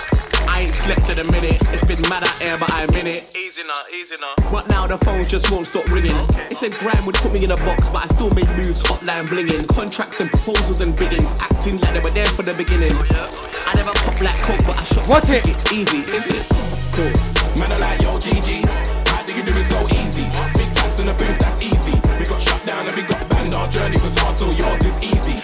I ain't slept in a minute. It's been mad out here, but I'm in it. Easy now, easy now. But now the phone just won't stop ringing. It said Graham would put me in a box, but I still made moves, hotline blinging. Contracts and proposals and biddings, acting like they were there for the beginning. Oh, oh, I never pop like coke, but I shot Watch it. It's easy, isn't it? Cool. Man, I like yo, GG. How do you do it so easy? Speak facts in the booth, that's easy. We got shut down and we got banned. Our journey was hard, so yours is easy.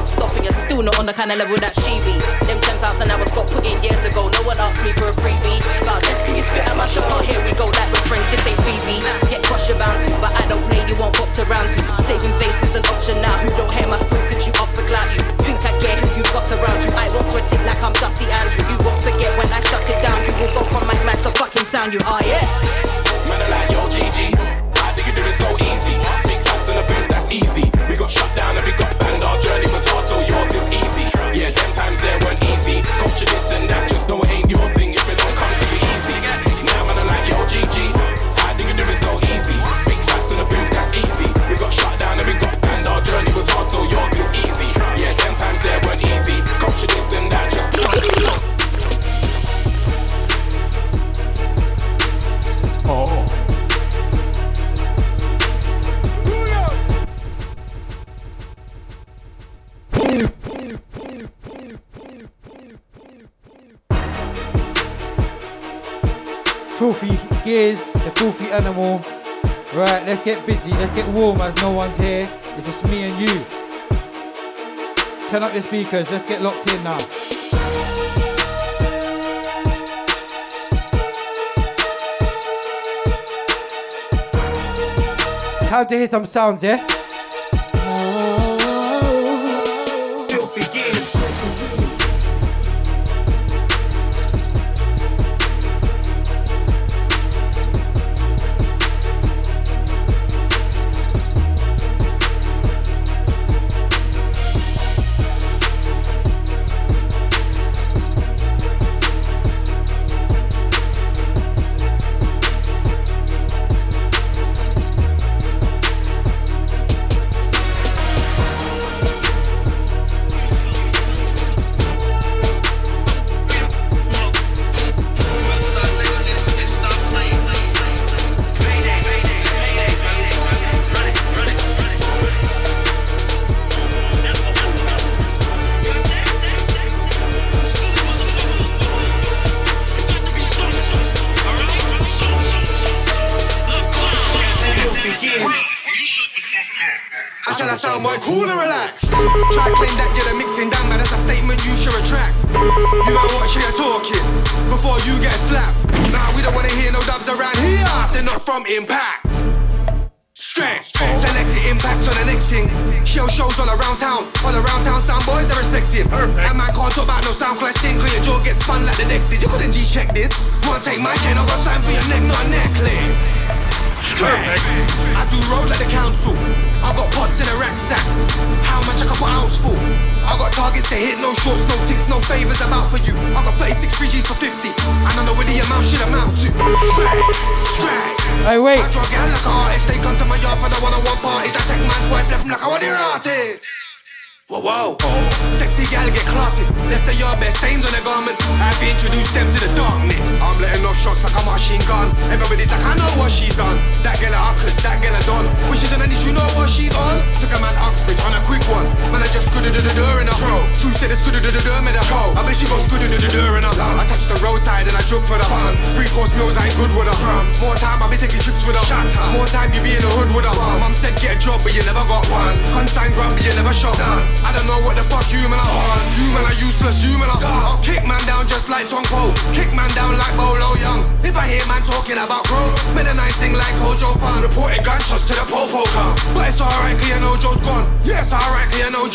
Non stop, and you're still not on the kind of level that she be. Them 10,000 hours got put in years ago, no one asked me for a freebie. About this, can you spit at my shot? Oh, here we go, like we're friends, this ain't Phoebe. Get crushed, you're bound to, but I don't play, you won't pop around to. Saving faces an option now, who don't hear my spoon since you up for clout you. Think I care who you've got around you, I won't sweat it like I'm Dutty Andrew. You won't forget when I shut it down, you will go from my man to fucking sound you, oh yeah. Man, I like yo, GG. How do you do it so easy? Speak facts in the booth, that's easy. We got shut down and we got banned. Gears, the filthy animal. Right, let's get busy, let's get warm as no one's here. It's just me and you. Turn up your speakers, let's get locked in now. Time to hear some sounds, yeah?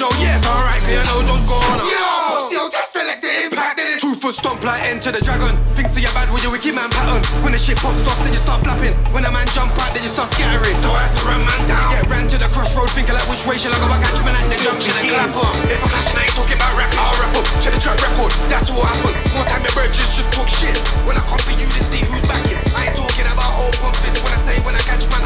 Joe. Yes, alright, you know Joe's gone. Yo, yo, just select the impact. Then it's two foot stomp like enter the dragon. Thinks that you're bad with your wiki man pattern. When the shit pops off, then you start flapping. When a man jump out, then you start scattering. So I have to run man down. Get ran to the crossroad, thinking like which way shall I go? I catch man at the junction and clap on. If I clash, I ain't talking about rap, I'll rap up. Check the track record, that's what happened. More time, the virgins just talk shit. When I come for you, then see who's backing. I ain't talking about open fist. When I say when I catch man,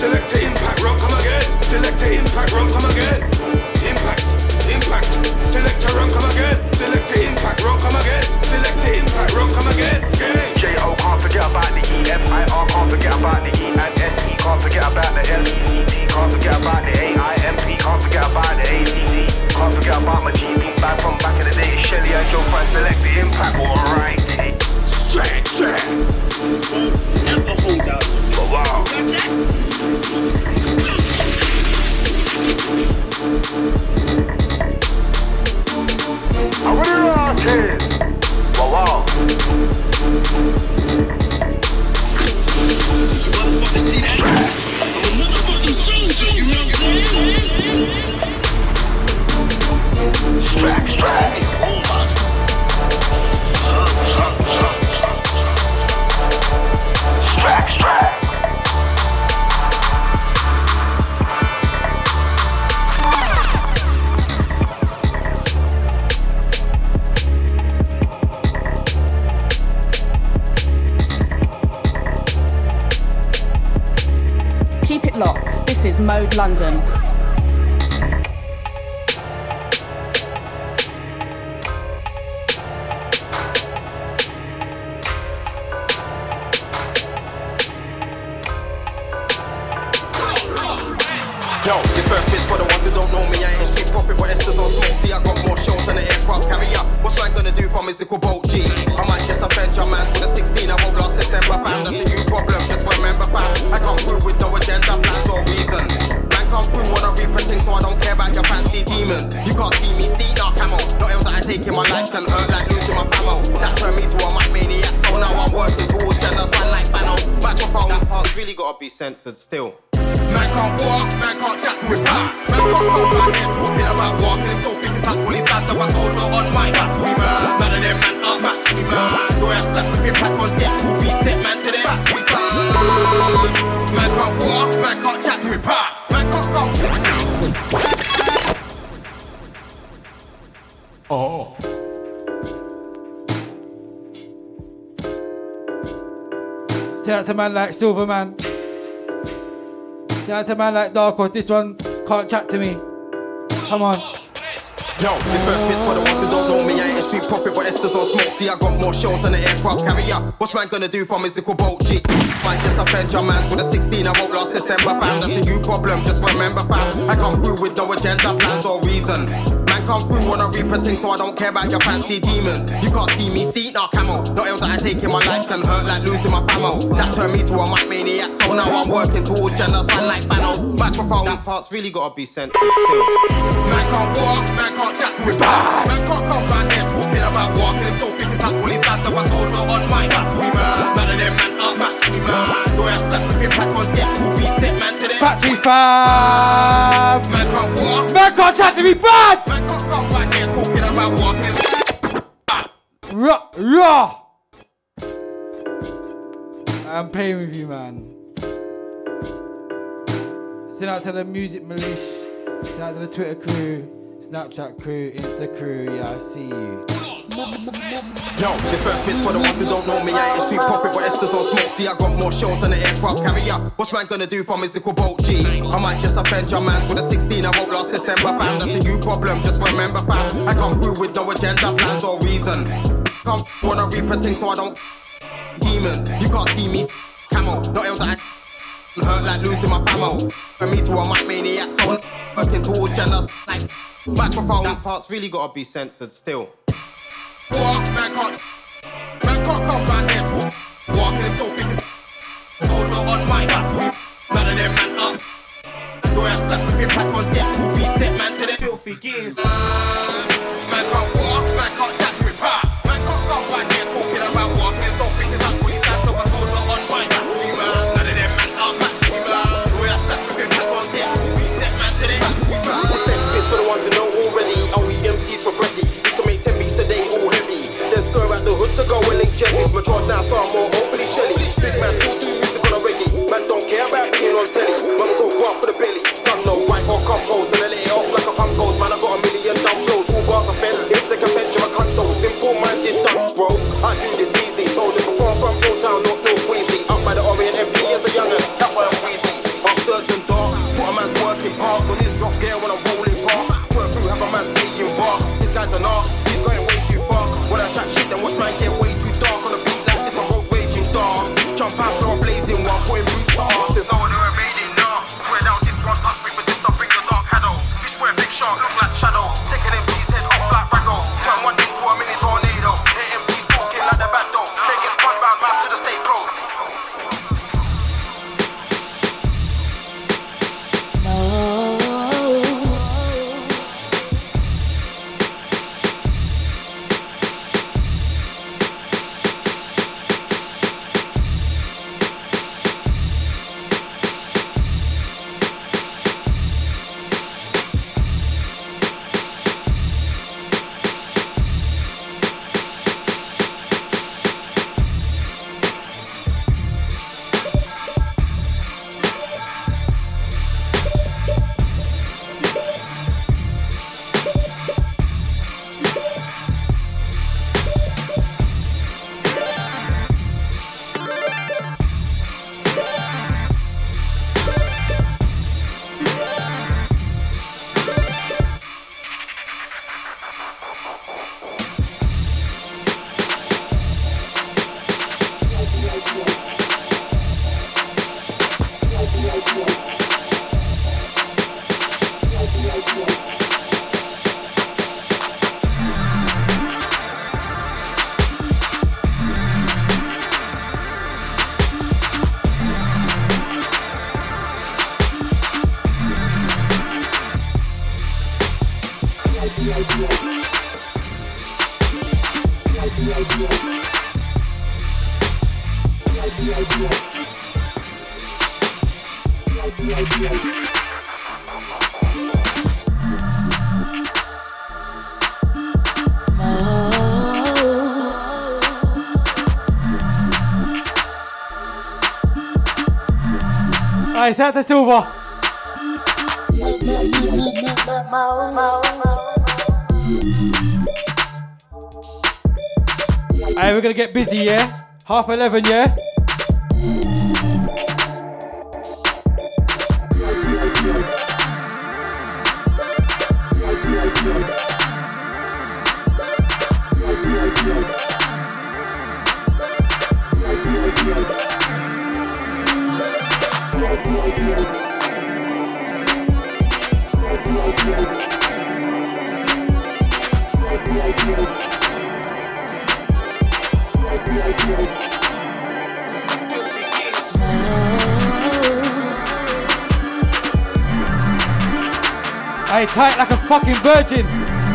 Selecta Impact, run, come again. Selecta Impact, run, come again. Impact, impact. Select a run, come again. Selecta Impact, run, come again. Selecta Impact, run, come again. Scale. J-O can't forget about the E-F-I-R can't forget about the E and S-E can't forget about the L-E-C-T can't forget about the A-I-M-P can't forget about the A-C-T can't forget about my GP back from back in the day Shelly and Joe Price select the impact alright Straight, straight Never hold out But wow It London. Yo, this bit's for the ones who don't know me. I ain't street profit, but Esther's on smoke. See, I got more shows than an aircraft carrier. What's man gonna do for little boat G? I might just a venture man with a 16. I hope last December, fam. That's a new problem. Just remember, fam. I come through with no agenda, plans so I don't care about your fancy demons. You can't see me, see now camo. Not else that I take in my life can hurt like losing my famo. That turned me to a mad maniac, so now I'm working towards genocide like Bano. Microphone, that part's really gotta be censored still. Man can't walk, man can't chat to his back. Man can't come round here talking about walking. So big it's actually sad to a soldier on my back to me, man. None of them man are match me, man. Do I slap with him back on deck? We sit man to the back to me, man. Man can't walk, man can't chat to his back. Man can't come. Oh. Shout out to man like Silverman. Shout out to man like Dark Horse. This one can't chat to me. Come on. Yo, this first bit's for the ones who don't know me. I ain't a street prophet, but Esther's on smoke. See, I got more shows than an aircraft carrier. What's man gonna do from his little boat G? Might just offend your man. With a 16, I won't last December, fam. That's a you problem, just remember, fam. I come through with no agenda, plans or reason. Man come through on a reaper thing, so I don't care about your fancy demons. You can't see me, see, nah, camo. No ill that I take in my life can hurt like losing my famo. That turned me to a mic maniac, so now I'm working towards gender, sunlight panels. Microphone, that part's really gotta be censored still. Man can't walk, man can't chat to it. Man can't come round here talking about walking, so think it's actually sad to a soldier on my battery, man. None of them man are man. Factory fam. Man can't walk. Man can't chat to me bad. Man can't come round here talking about walking. I'm playing with you, man. Send out to the music militia. Send out to the Twitter crew, Snapchat crew, Insta crew. Yeah, I see you. Yo, this first bit's for the ones who don't know me. I ain't profit, but Esther's on smoke. See, I got more shows than an aircraft carrier. What's man gonna do his little boat G? I might just offend your man with a 16. I won't last December, fam. That's a you problem, just remember, fam. I come through with no agenda, plans or reason. Come wanna reap a so I don't. Demons, you can't see me. Camo, not ill that I hurt like losing my famo. For me to a mic maniac, so working towards gender like microphone. That part's really gotta be censored still. Walk, man can't, man can't come round here talk. Walking in so big as soldier on my battery. None of them man up. Do I slap with impact on deck? Reset man to the filthy gears. Ah. Go and link jellies. Now, so I'm more overly shelly. Big man still do music on a reggae. Man don't care about being on telly. Man go go up for the belly. Gun no white or compost. Then I let it off like a pump goes. Man, I got a million dumb flows. Two bars of fed. If they can bench, I can't though. Simple minded dunks, bro. I do this easy. Told him before from Pro Town, not no queasy. Up by the Orient MP as a youngin'. That's why I'm queasy. Upstairs and dark. Put a man's working hard. On his drop gear when I'm rolling past. Work through, have a man saying bar. This guy's an art. Out to Silver. Alright, we're gonna get busy, yeah? Half 11, yeah? Tight like a fucking virgin.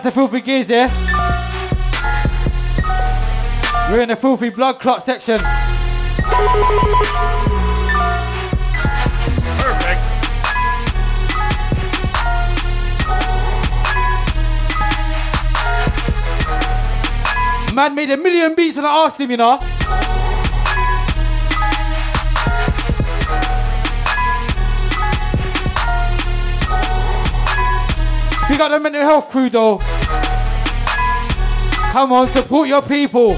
Out to Filthy Gears, yeah? We're in the Filthy Blood Clot section. Perfect. Man made a million beats and I asked him, you know. We got the mental health crew though. Come on, support your people.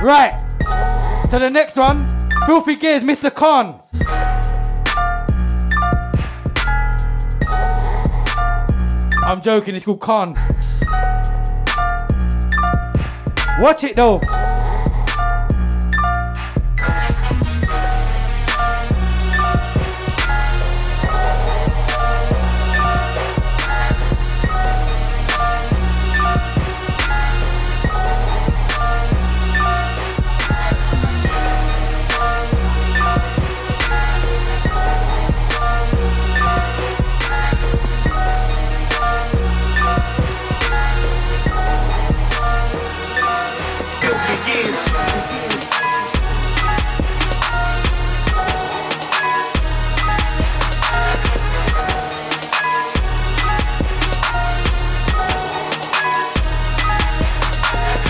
Right. So the next one, Filthy Gears, Mr. Khan. I'm joking, it's called Khan. Watch it though.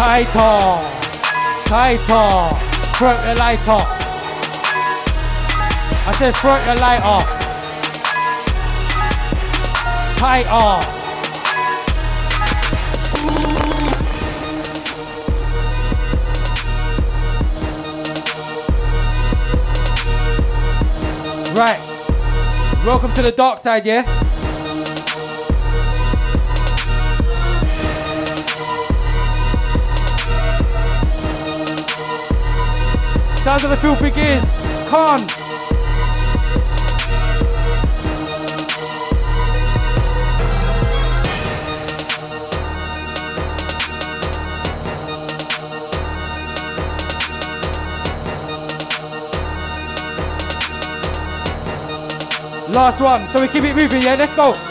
Tighter. Tighter. Throw the light off. I said throw the light off. Tighter. Right. Welcome to the dark side, yeah? Sounds of the filthy gears. Con. Last one. So we keep it moving, yeah? Let's go.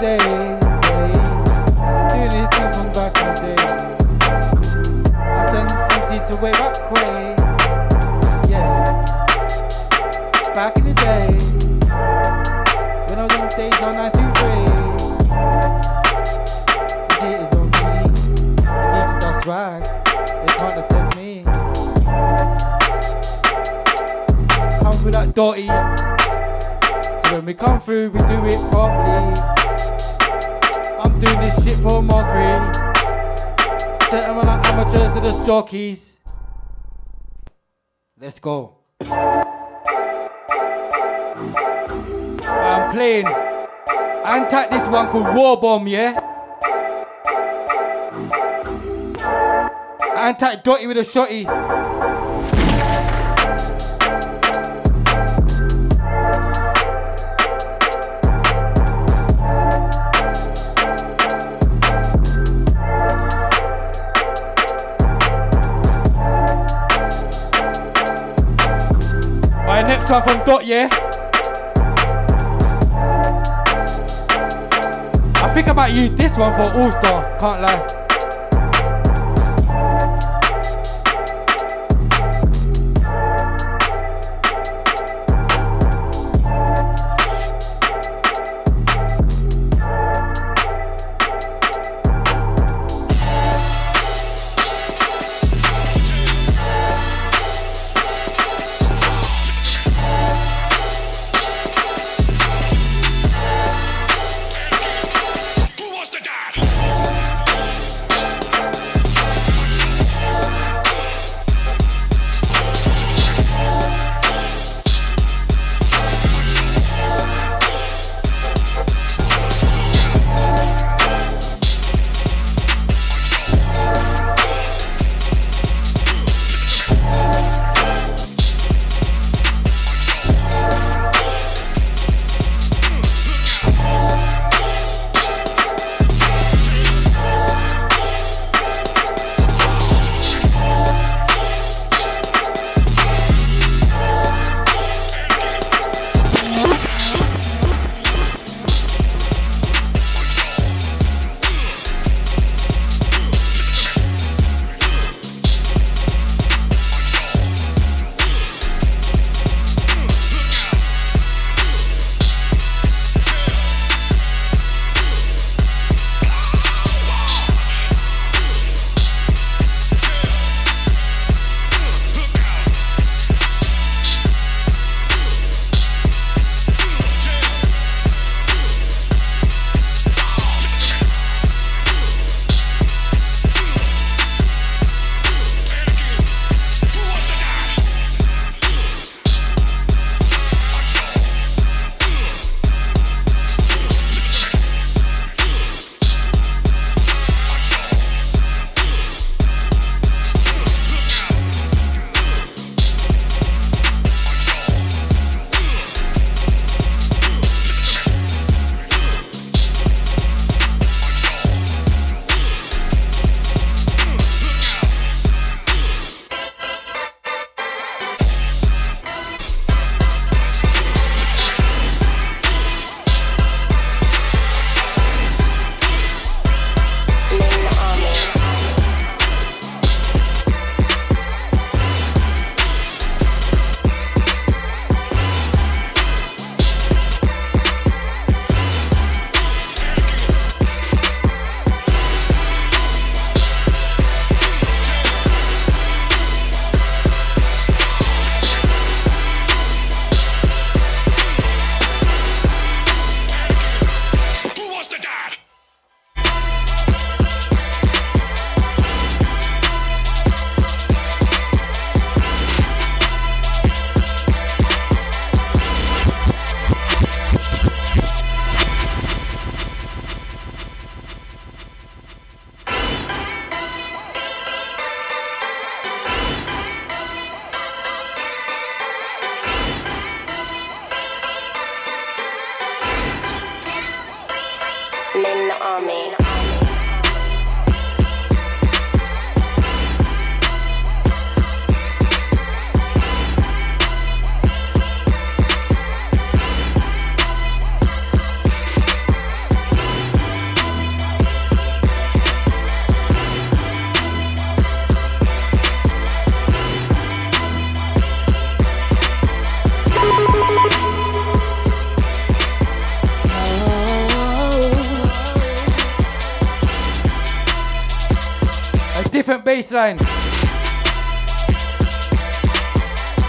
day. Doing this from back in the day. I send MCs to way back way. Yeah. Back in the day. When I was on stage on 923. The heat is on me. The deep is our swag. They can't attest me. Come through that dotty. So when we come through, we them to the jockeys. Let's go. I'm playing Antac this one called War Bomb, yeah? Antac Dotty with a shotty. Next from Dot, yeah? I think I might use this one for All Star, can't lie.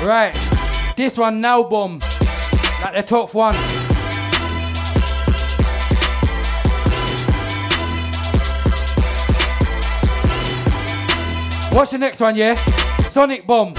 Right. This one now bomb. Like the top one. What's the next one, yeah? Sonic Bomb.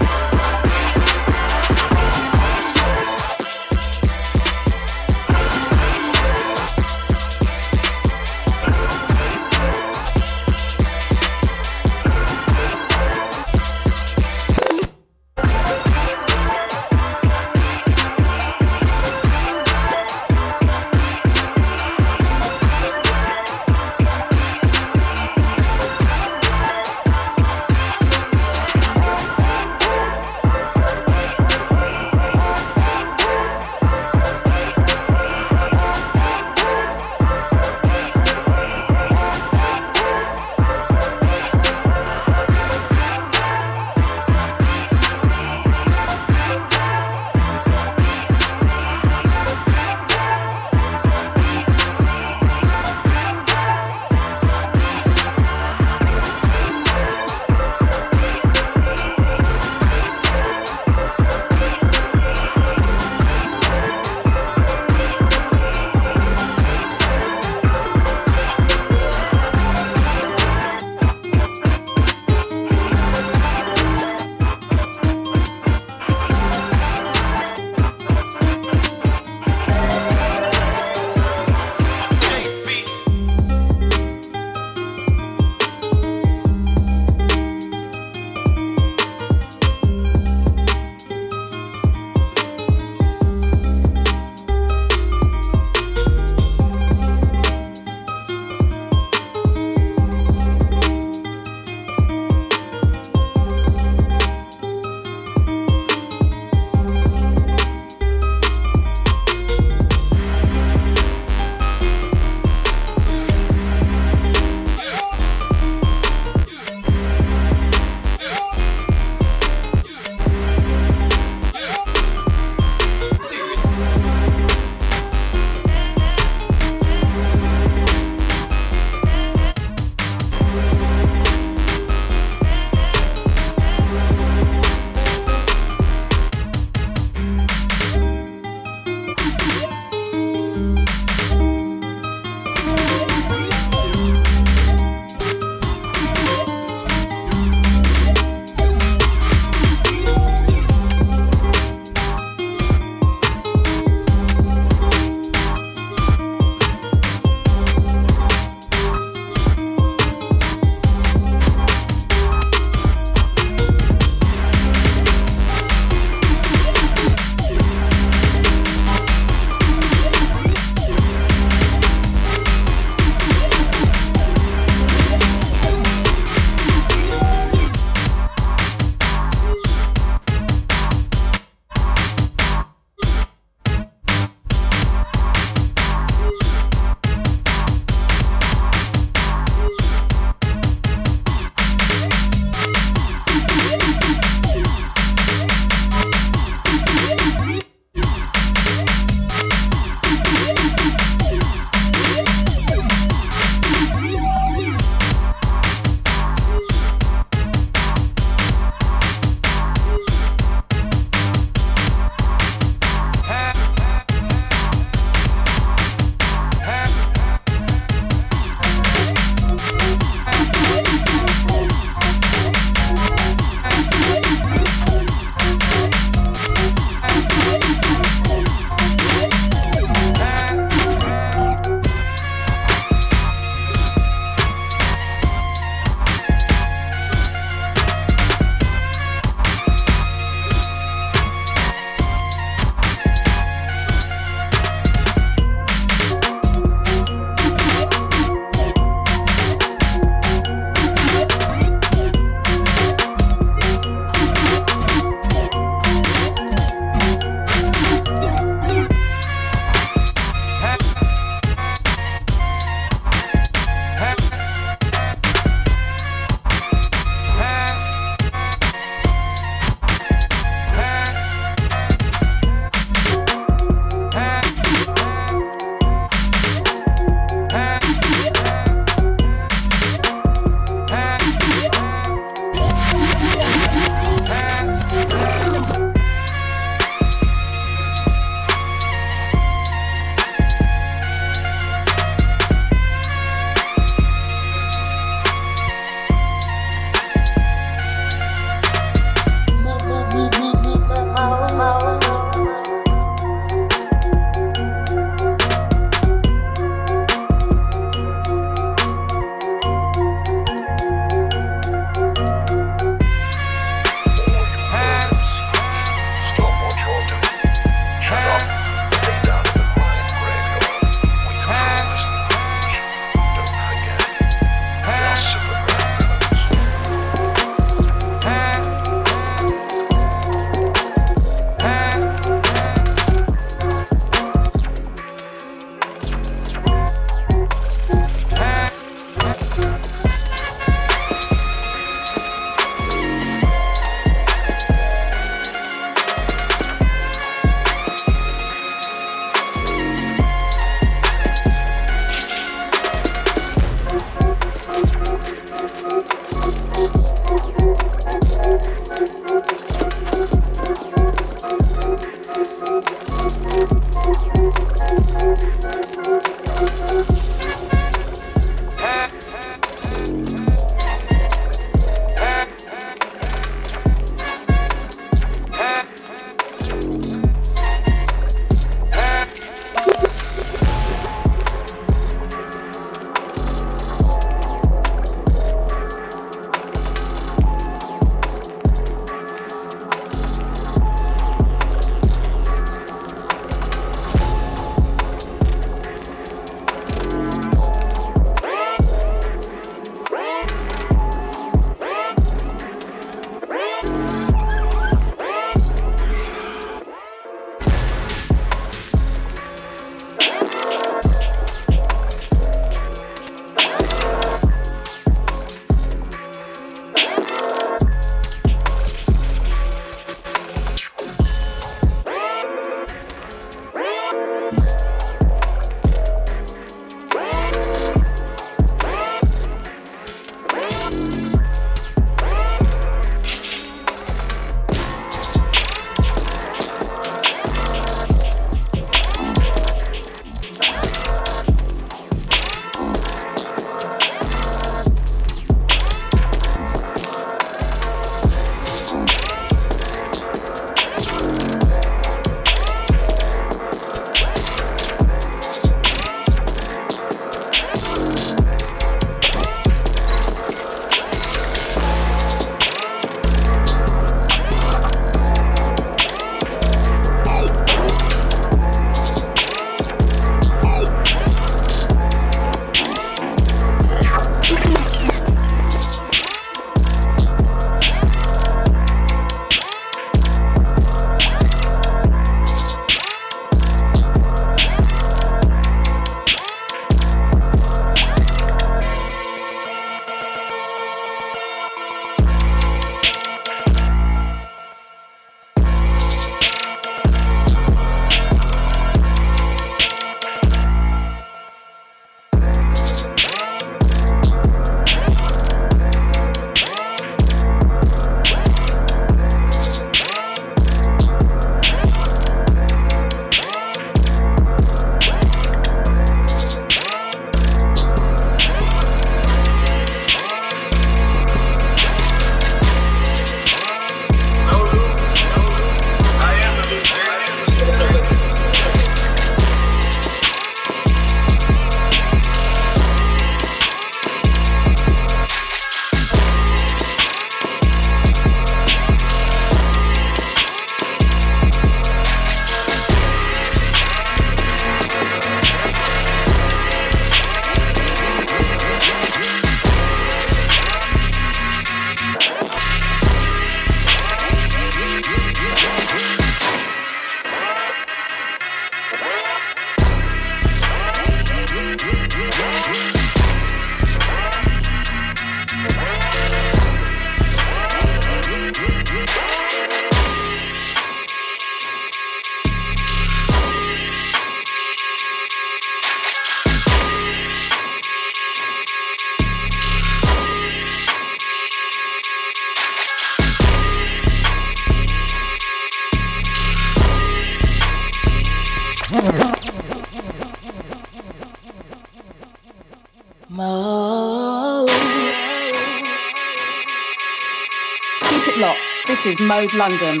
Is Mode London.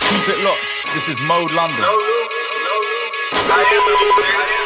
Keep it locked. This is Mode London. I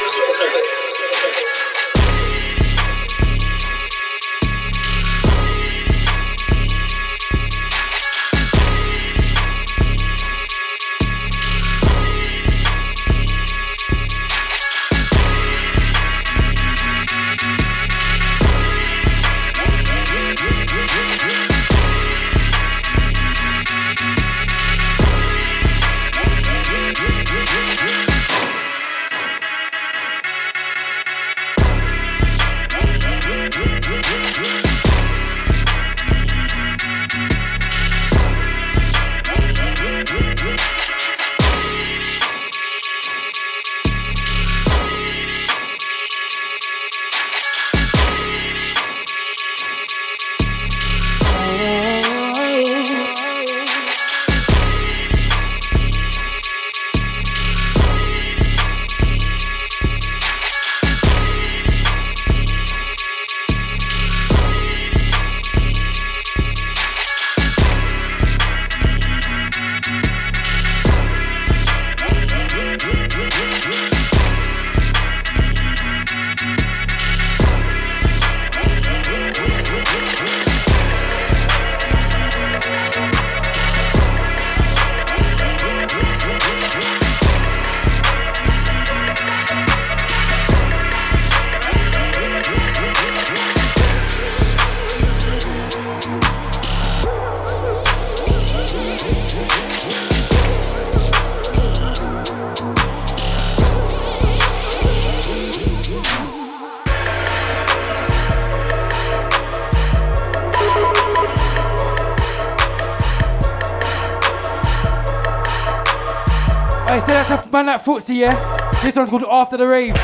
This one's called After the Rave.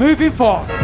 Moving fast.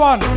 One.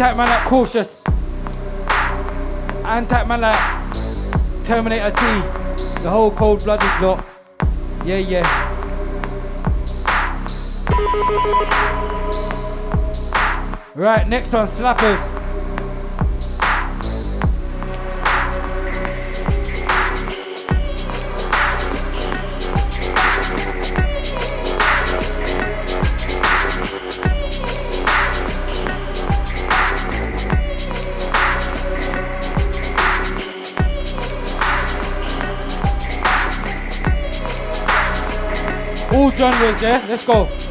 Antac man like cautious. Antac man like Terminator T. The whole cold blooded lot. Yeah, yeah. Right, next one, slappers. Yeah? Eh? Let's go.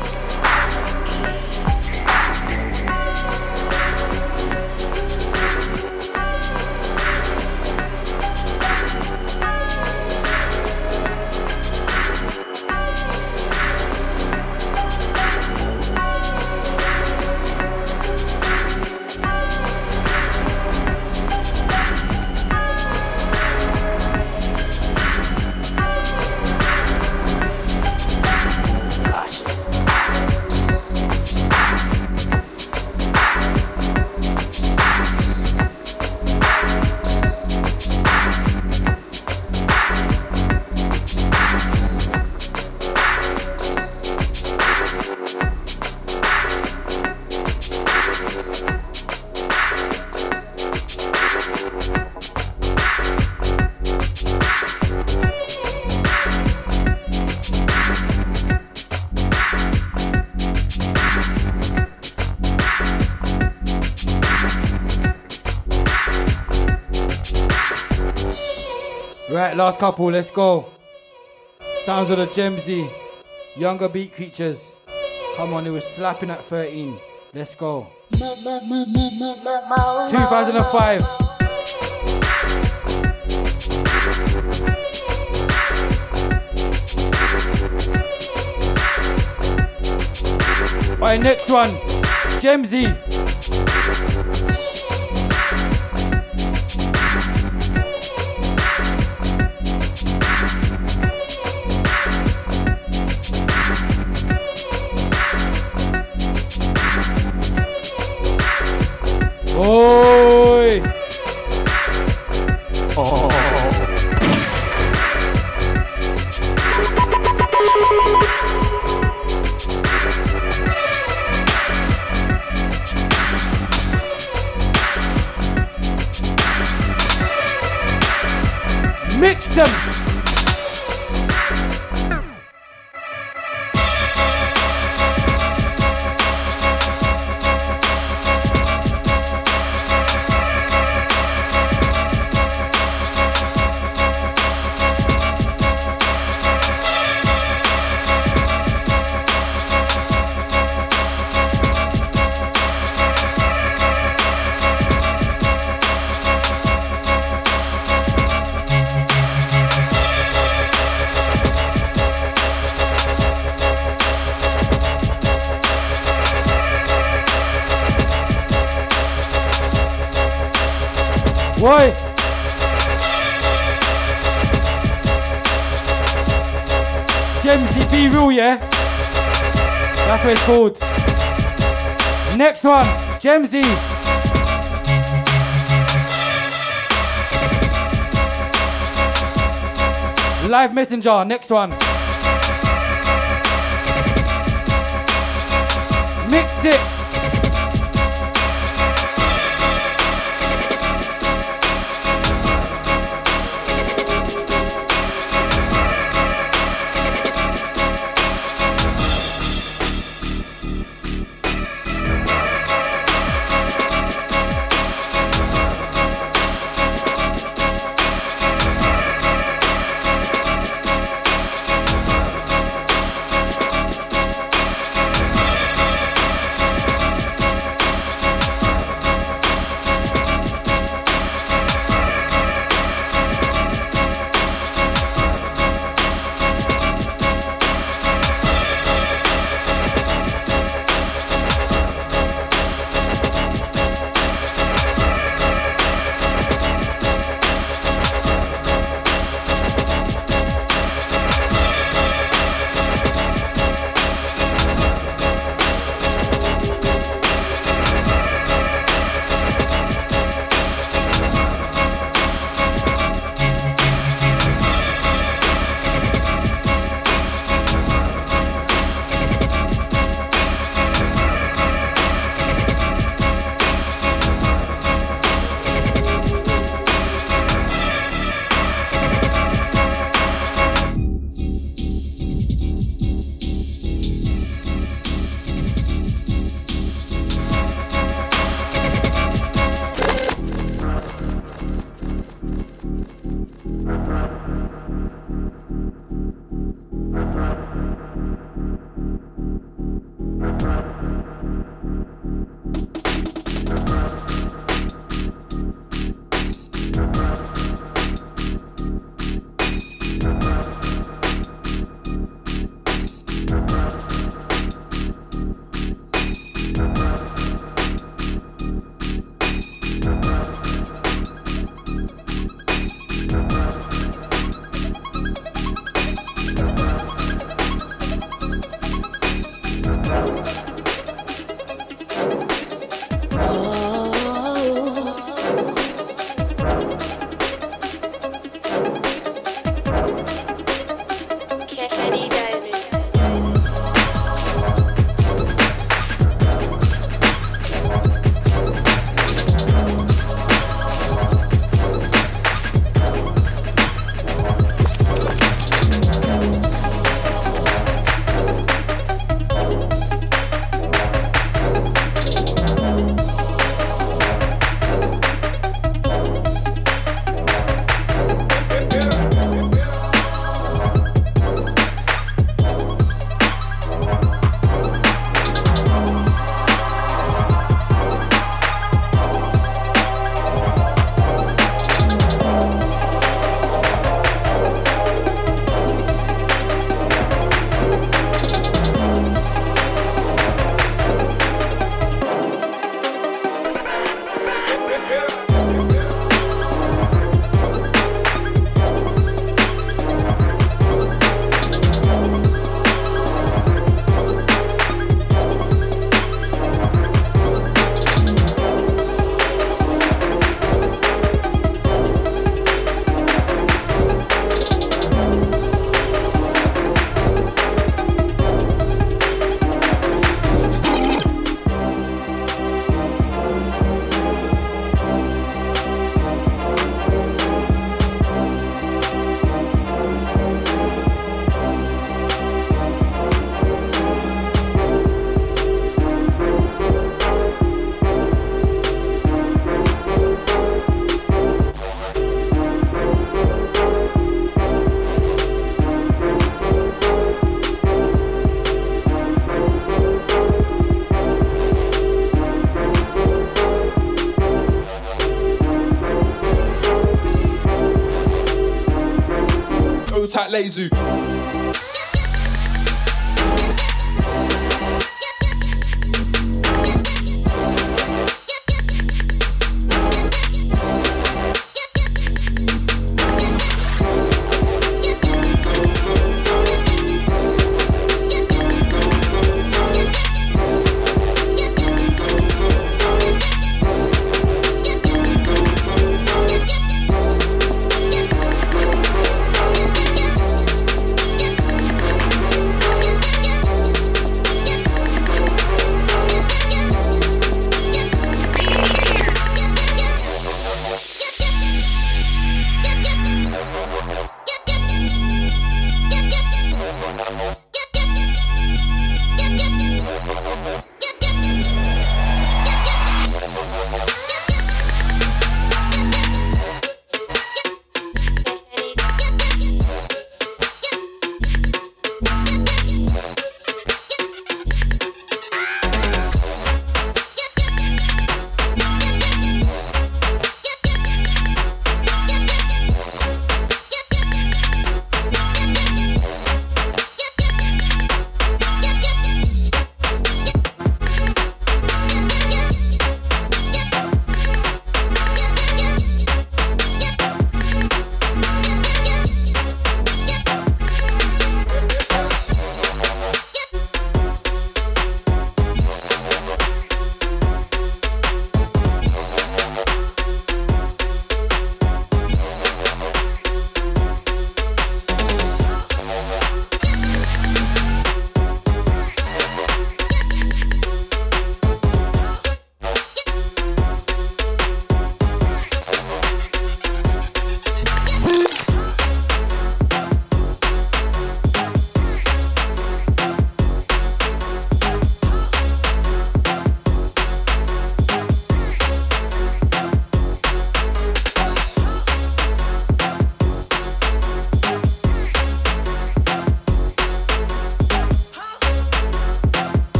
Last couple, let's go. Sounds of the Gemsy, younger beat creatures. Come on, it was slapping at 13. Let's go. 2005. Alright, next one. Gemsy. Next one, Gemsy. Live Messenger, next one. Mix it. Lazy.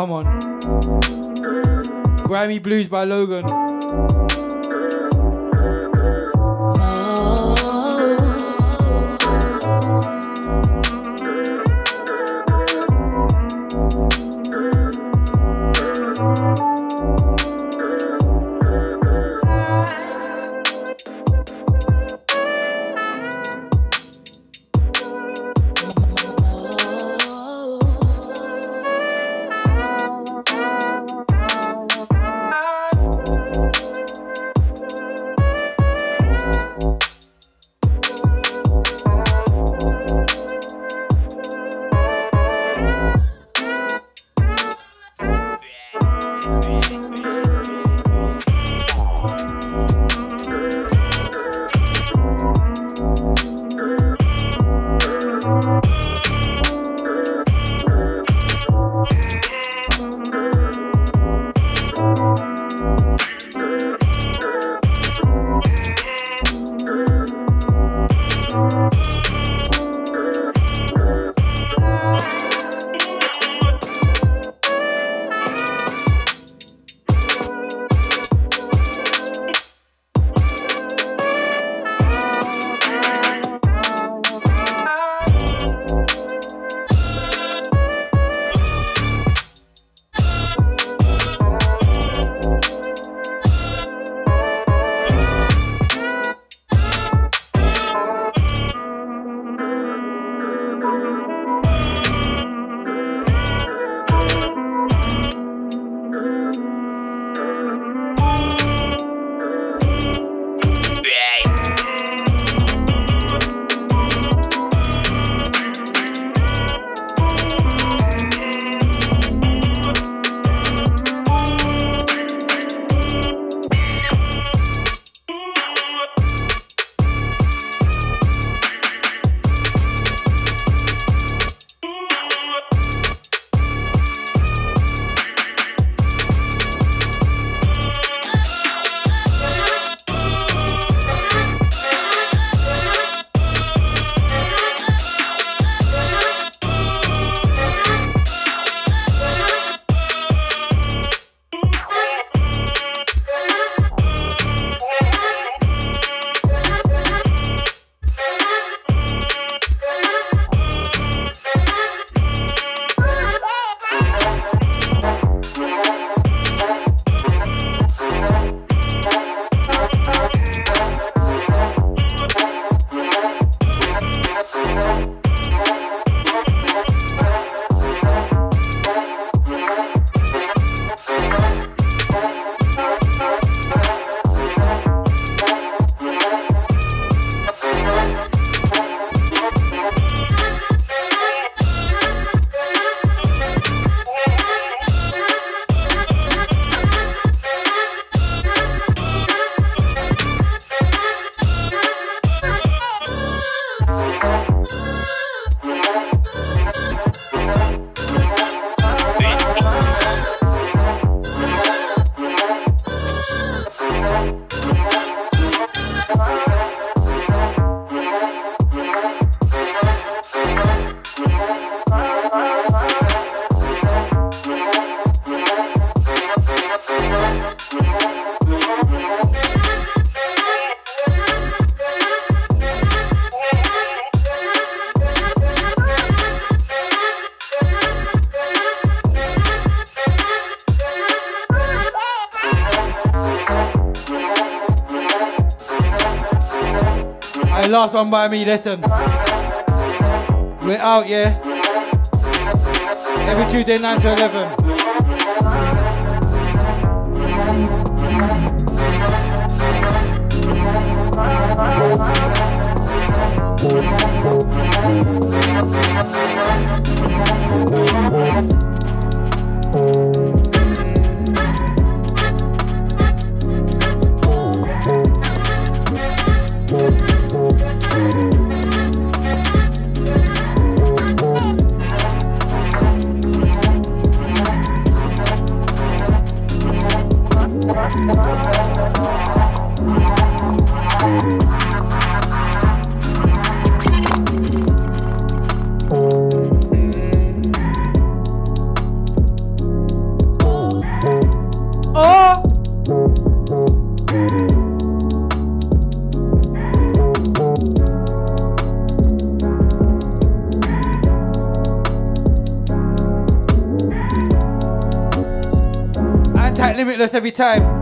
Come on. Grammy Blues by Logan. Last by me, listen. We're out, yeah? Every Tuesday, 9 to 11. Limitless every time.